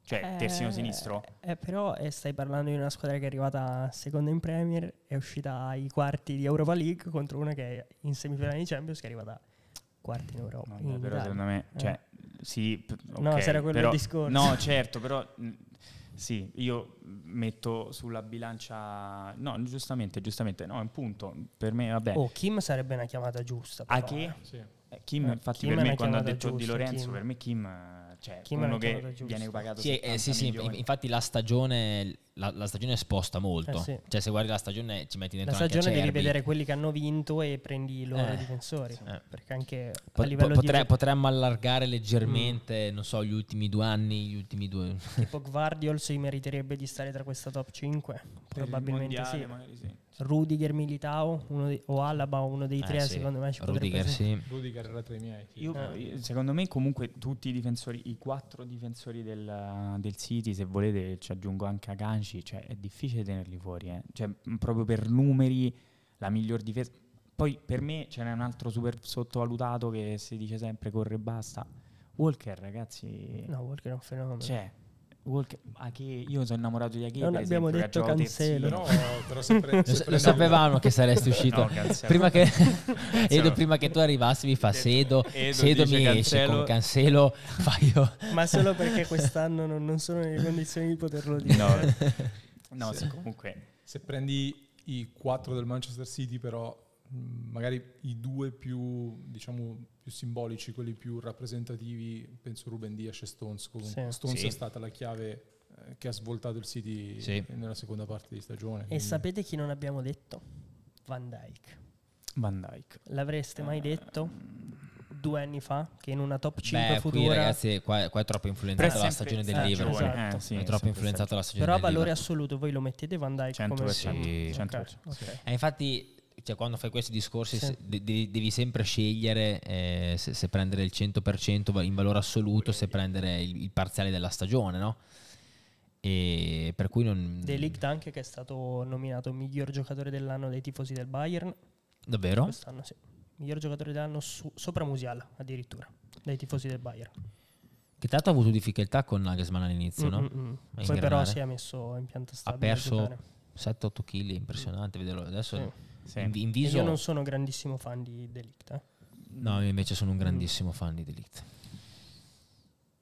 Cioè, terzino sinistro? Eh, però eh, stai parlando di una squadra che è arrivata seconda in Premier, è uscita ai quarti di Europa League contro una che è in semifinale di Champions che è arrivata quarti in Europa. Vabbè, in però Italia. secondo me, cioè, eh. sì, okay, no, sarà quello però, il discorso. No, certo, però sì, io metto sulla bilancia. No, giustamente, giustamente. No, è un punto. Per me, vabbè. Oh, Kim sarebbe una chiamata giusta. Però, A che? Eh. Sì. Eh, Kim, infatti, Kim per me, quando ha detto giusta, Di Lorenzo, Kim. per me Kim cioè Chi uno che viene pagato sì, eh, sì, sì, infatti la stagione, la, la stagione sposta molto. Eh sì. Cioè, se guardi la stagione ci metti dentro La stagione devi vedere quelli che hanno vinto e prendi i loro eh, difensori. Sì. Eh. Perché anche po- a livello potrei, di... Potremmo allargare leggermente, mm. non so, gli ultimi due anni, gli ultimi due... tipo Guardiol si meriterebbe di stare tra questa top 5? Probabilmente mondiale, sì. Sì. Rudiger Militao dei, o Alaba, uno dei eh, tre, sì. secondo me ci Rudiger, sì. Rudiger era tra i miei. Io, eh. Secondo me, comunque, tutti i difensori, i quattro difensori del, del City, se volete, ci aggiungo anche Aganci, cioè è difficile tenerli fuori. Eh. Cioè, proprio per numeri, la miglior difesa. Poi per me ce n'è un altro super sottovalutato che si dice sempre corre e basta. Walker, ragazzi. No, Walker è un fenomeno. Cioè, Walker, che io sono innamorato di Ake. Non abbiamo esempio, detto Cancelo. No, però se pre- se lo, lo sapevamo che saresti uscito. no, prima, che, Edo, prima che tu arrivassi mi fa Sedo, Edo Sedo mi cancelo. esce con Cancelo. Io. Ma solo perché quest'anno non, non, sono nelle condizioni di poterlo dire. No, no se, comunque. Se prendi i quattro del Manchester City però magari i due più, diciamo, più simbolici, quelli più rappresentativi, penso Ruben Diaz e Stones. Comunque. Sì. Stones sì. è stata la chiave eh, che ha svoltato il City sì. nella seconda parte di stagione. E quindi. sapete chi non abbiamo detto? Van Dyke. Van Dyke. L'avreste mai detto? due anni fa che in una top 5 Beh, futura qui ragazzi qua, qua, è troppo influenzato la stagione del Liverpool esatto. eh, sì, è troppo influenzato la stagione però a valore assoluto voi lo mettete Van Dyke 100%, come sì, 100%. Okay. Okay. Eh, infatti cioè, quando fai questi discorsi sì. devi, devi, sempre scegliere eh, se, se, prendere il 100% in valore assoluto, se prendere il, il parziale della stagione, no? E per cui non... De Ligt anche che è stato nominato miglior giocatore dell'anno dei tifosi del Bayern. Davvero? Quest'anno sì. Miglior giocatore dell'anno su, sopra Musiala addirittura, dai tifosi del Bayern. Che tanto ha avuto difficoltà con Nagelsmann all'inizio, no? Mm-hmm. Poi però si è messo in pianta stabile. Ha perso 7-8 kg, impressionante vederlo adesso. Sì. Sì. In, in viso... Io non sono grandissimo fan di Delict. Eh. No, io invece sono un grandissimo fan di Delict.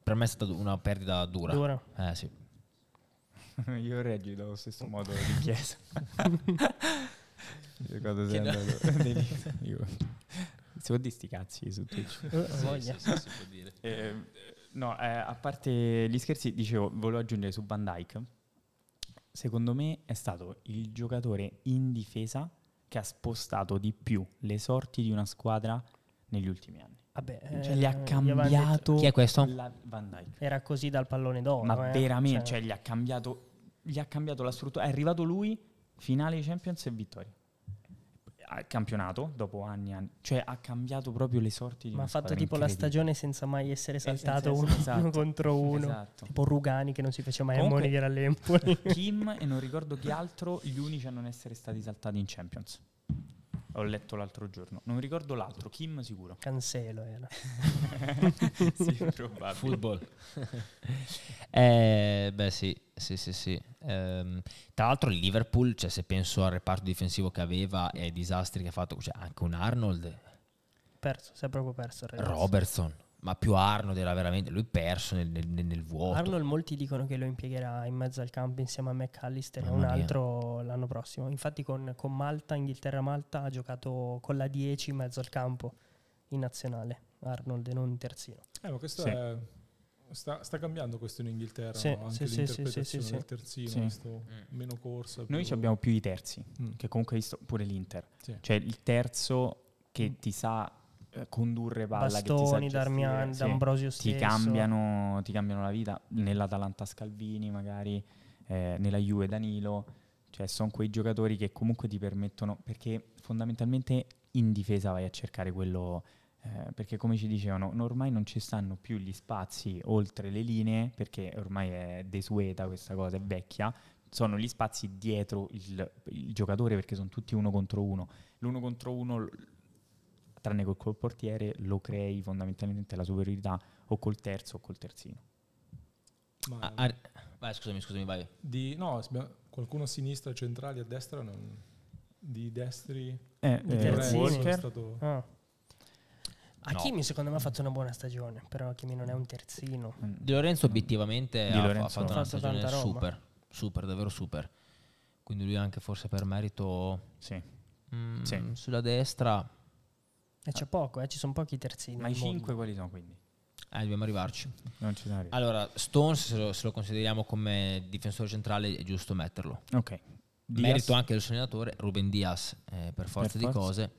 Per me è stata una perdita dura. Dura. Eh sì. io reggi dallo stesso modo di chiesa. io quando sei andato Delict. Io... Si può dire sti cazzi su Twitch? Uh, sì, sì, sì, si può dire. Eh, no, eh, a parte gli scherzi, dicevo, volevo aggiungere su Van Dyke. Secondo me è stato il giocatore in difesa che ha spostato di più le sorti di una squadra negli ultimi anni. Vabbè, cioè, gli ha cambiato. Chi è questo? Van Dyke. Era così dal pallone d'oro. Ma eh? veramente, cioè, cioè gli, ha cambiato, gli ha cambiato la struttura. È arrivato lui, finale di Champions e vittoria campionato dopo anni e anni. Cioè ha cambiato proprio le sorti di Ma ha fatto tipo la stagione senza mai essere saltato uno, esatto. uno, contro uno. Esatto. Tipo Rugani che non si faceva mai Comunque, ammonire all'Empoli. Kim e non ricordo chi altro, gli unici a non essere stati saltati in Champions. Ho letto l'altro giorno. Non mi ricordo l'altro, Kim sicuro. Cancelo era. sì, probabile. Football. eh, beh sì, sì, sì, sì. Um, tra l'altro il Liverpool, cioè, se penso al reparto difensivo che aveva e ai disastri che ha fatto, cioè, anche un Arnold... Perso, si è proprio perso. Ragazzi. Robertson ma più Arnold era veramente lui perso nel, nel, nel, vuoto. Arnold molti dicono che lo impiegherà in mezzo al campo insieme a McAllister e un altro l'anno prossimo. Infatti con, con Malta, Inghilterra-Malta ha giocato con la 10 in mezzo al campo in nazionale, Arnold e non terzino. Eh, ma questo sì. è... Sta, sta, cambiando questo in Inghilterra, sì, no? anche sì, l'interpretazione sì, del terzino, mm. meno corsa. Noi abbiamo più i terzi, mm. che comunque hai visto pure l'Inter. Cioè il terzo che mm. ti sa condurre palla Bastoni, Darmian, sì. D'Ambrosio ti cambiano, ti cambiano, la vita nell'Atalanta Scalvini magari eh, nella Juve Danilo. Cioè sono quei giocatori che comunque ti permettono perché fondamentalmente in difesa vai a cercare quello eh, perché come ci dicevano ormai non ci stanno più gli spazi oltre le linee perché ormai è desueta questa cosa è vecchia. Sono gli spazi dietro il, il giocatore perché sono tutti uno contro uno. L'uno contro uno tranne col, col portiere, lo crei fondamentalmente la superiorità o col terzo o col terzino. Ah, ah, vai, scusami, scusami, vai. Di, no, qualcuno a sinistra, centrali, a destra, non, di destri, eh, di eh, Walker. Stato... Ah. Hakimi no. secondo me ha fatto una buona stagione, però Hakimi non è un terzino. Mm. Di Lorenzo obiettivamente di ha, Lorenzo. ha, fatto una stagione super, super, davvero super. Quindi lui anche forse per merito sì. Mm, sì. sulla destra e c'è poco, eh? ci sono pochi terzini. Ma i cinque quali sono quindi? Eh, dobbiamo arrivarci. Non ci arriva. Allora, Stones, se lo, se lo, consideriamo come difensore centrale, è giusto metterlo. Ok. Diaz. Merito anche del suo allenatore, Ruben Diaz, eh, per forza per di forza. cose.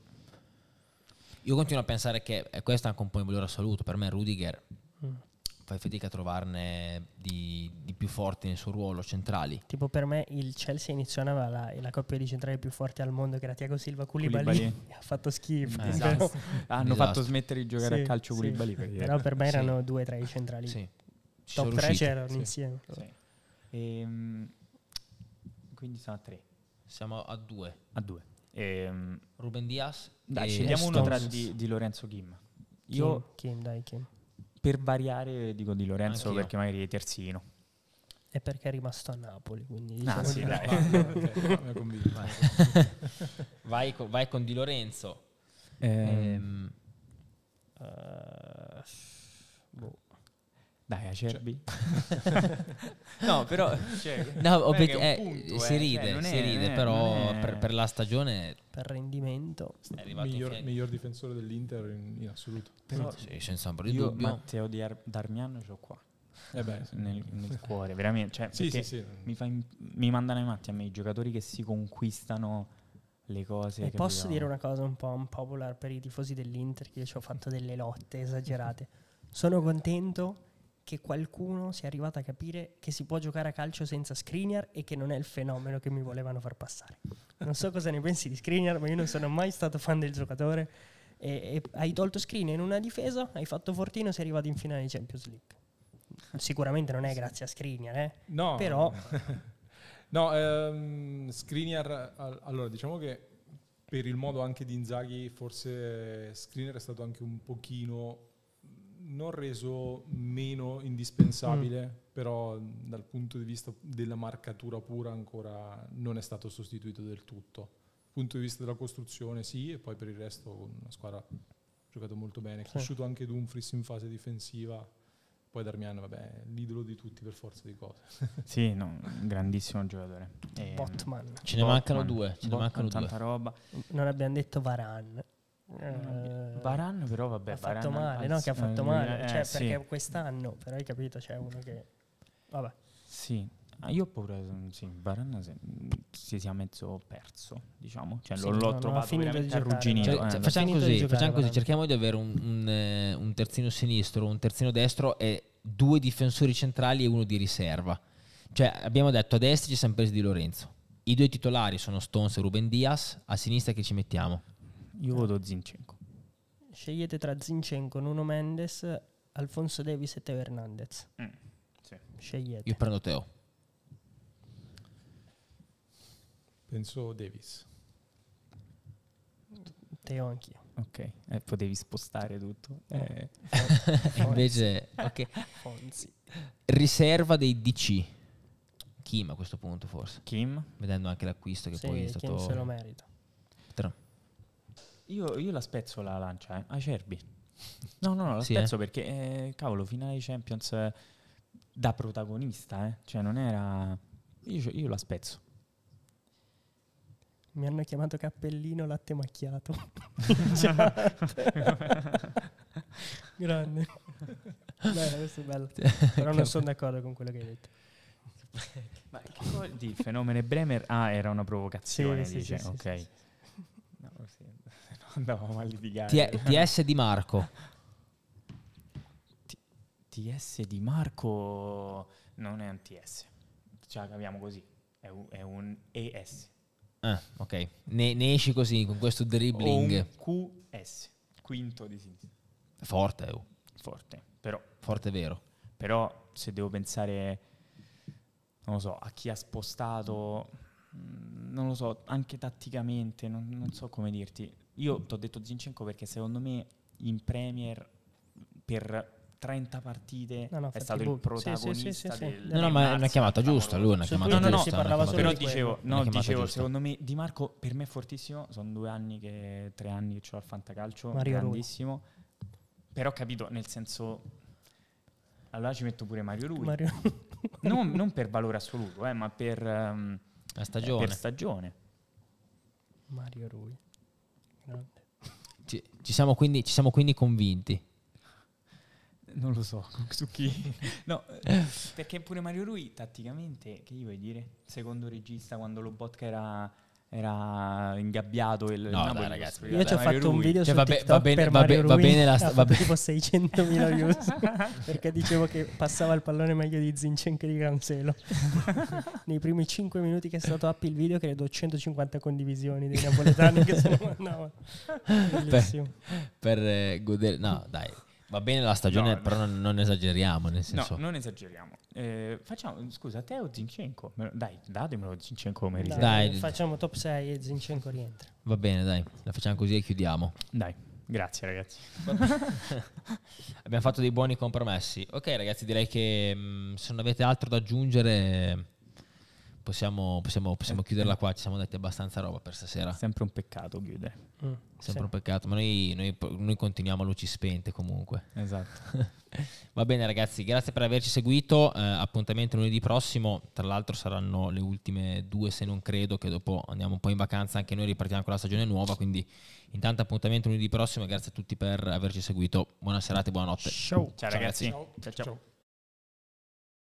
Io continuo a pensare che, e questo è anche un po' in valore assoluto, per me Rudiger mm fai fatica a trovarne di, di, più forti nel suo ruolo, centrali. Tipo per me il Chelsea iniziava la, la coppia di centrali più forti al mondo che era Thiago Silva Koulibaly, e ha fatto schifo. Eh, esatto. Hanno fatto smettere di giocare sì, a calcio sì. Koulibaly. Però per me erano sì. due tra i centrali. Sì. Top 3 c'erano insieme. E, um, quindi sono a tre. Siamo a due. A due. E, um, Ruben Diaz. Dai, scegliamo uno tra di, di Lorenzo Kim. Io, Kim, dai, Kim per variare dico di Lorenzo Anch'io. perché magari è terzino. E perché è rimasto a Napoli, quindi ah, diciamo ah, sì, dai. vai. vai, con, vai, con, Di Lorenzo. Ehm. Ehm. Uh, boh. Dai, Acerbi. Cioè. no, però cioè, no, obiet- eh, punto, si eh, ride, cioè, si è, ride, però è... per, per, la stagione per rendimento è miglior, miglior, difensore dell'Inter in, in assoluto. Però, sì, senza ombra di io dubbio. Matteo di Ar- Darmian ce l'ho qua. Eh beh, nel, nel, cuore, veramente. Cioè, sì, sì, sì. Mi, in, mi, mandano i matti a me i giocatori che si conquistano le cose. E posso dire una cosa un po' unpopular per i tifosi dell'Inter, che io ci ho fatto delle lotte esagerate. Sono contento che qualcuno sia arrivato a capire che si può giocare a calcio senza Skriniar e che non è il fenomeno che mi volevano far passare. Non so cosa ne pensi di Skriniar, ma io non sono mai stato fan del giocatore. E, e hai tolto Skriniar in una difesa, hai fatto Fortino, sei arrivato in finale di Champions League. Sicuramente non è grazie a Skriniar, eh? No. Però... no, ehm, Skriniar, allora diciamo che per il modo anche di Inzaghi forse Skriniar è stato anche un pochino non reso meno indispensabile, mm. però dal punto di vista della marcatura pura ancora non è stato sostituito del tutto. Dal punto di vista della costruzione sì, e poi per il resto una squadra giocato molto bene, è cresciuto anche Dumfries in fase difensiva. Poi Darmian, vabbè, l'idolo di tutti per forza di cose. sì, no, grandissimo giocatore. E, Botman. Ce ne mancano due, ce ne mancano tanta due. roba. Non abbiamo detto Varan. Eh, Varan però vabbè, ha fatto male, no? Che ha fatto eh, male, cioè, eh, perché quest'anno, però hai capito, c'è uno che... Vabbè. Sì, Ah, io ho paura, sì, Varane si sia mezzo perso, diciamo. Cioè, sì, l'ho, trovato veramente arrugginito. Cioè, eh. Facciamo così, facciamo così cerchiamo di avere un, un, eh, un, terzino sinistro, un terzino destro e due difensori centrali e uno di riserva. Cioè, abbiamo detto a destra ci siamo presi di Lorenzo. I due titolari sono Stones e Ruben Diaz, a sinistra che ci mettiamo? Io voto Zinchenko. Scegliete tra Zinchenko, Nuno Mendes, Alfonso Davis e Teo Hernandez. Mm, sì. Scegliete. Io prendo Teo. Penso Davis. Teo anch'io. Ok, eh, potevi spostare tutto. Eh. Invece, ok. Fonzi. Riserva dei DC. Kim a questo punto forse. Kim. Vedendo anche l'acquisto che sì, poi è stato... Kim se lo merita. Io, io, la spezzo la lancia, eh. Acerbi. No, no, no, la sì, spezzo eh. perché, eh, cavolo, finale Champions eh, da protagonista, eh. Cioè non era... Io, io la spezzo. Mi hanno chiamato cappellino latte macchiato. Grande. Beh, questo è bello. Però non sono d'accordo con quello che hai detto. Ma che cosa di fenomeno Bremer? Ah, era una provocazione, sì, dice. Sì, sì, ok. Andavamo a litigare. T- TS di Marco. T- TS di Marco non è un TS. Ce la capiamo così. È un, è un ES. Ah, ok. Ne, ne, esci così con questo dribbling. QS, quinto di sinistra. Forte, oh. Forte, però. Forte vero. Però se devo pensare, non lo so, a chi ha spostato, mm, non lo so, anche tatticamente, non, non so come dirti. Io ti ho detto Zinchenko perché secondo me in Premier per 30 partite no, no, è stato il protagonista sì, sì, sì, del, no, no, ma è una chiamata giusta lui, una chiamata no, no, giusta, no, però dicevo, no, dicevo secondo me Di Marco per me è fortissimo sono due anni che tre anni che ho al fantacalcio Mario grandissimo. Rui. però ho capito nel senso allora ci metto pure Mario Rui. Mario. non, non, per valore assoluto eh, ma per, um, La stagione. Eh, per stagione. Mario Rui ci, ci, siamo quindi, ci siamo quindi convinti non lo so, su chi? no, perché pure Mario Rui tatticamente, che gli vuoi dire? Secondo regista quando lo Lobotka era era ingabbiato il no, dai, ragazzi, io ci ho fatto Rui. un video cioè, su vabbè, va bene, per Mario va, bene la sta- vabbè. tipo 600.000 views perché dicevo che passava il pallone meglio di Zinchenko di Cancelo nei primi 5 minuti che è stato up il video credo 150 condivisioni dei napoletani che se ne mandavano per, per eh, godere no dai Va bene la stagione, no, però non, non, esageriamo. Nel senso. No, non esageriamo. Eh, facciamo, scusa, te o Zinchenko? Dai, datemelo Zinchenko come dai, dai, facciamo top 6 e Zinchenko rientra. Va bene, dai, la facciamo così e chiudiamo. Dai, grazie ragazzi. Abbiamo fatto dei buoni compromessi. Ok ragazzi, direi che mh, mm, se non avete altro da aggiungere possiamo, possiamo, possiamo chiuderla qua. Ci siamo detti abbastanza roba per stasera. Sempre un peccato chiudere. Mm, Sempre sì. un peccato, ma noi, noi, noi, continuiamo a luci spente comunque. Esatto. Va bene ragazzi, grazie per averci seguito. Eh, appuntamento lunedì prossimo. Tra l'altro saranno le ultime due, se non credo, che dopo andiamo un po' in vacanza. Anche noi ripartiamo con la stagione nuova. Quindi intanto appuntamento lunedì prossimo. Grazie a tutti per averci seguito. Buona serata e buonanotte. Ciao, ciao, ciao ragazzi. Ciao. ciao. ciao.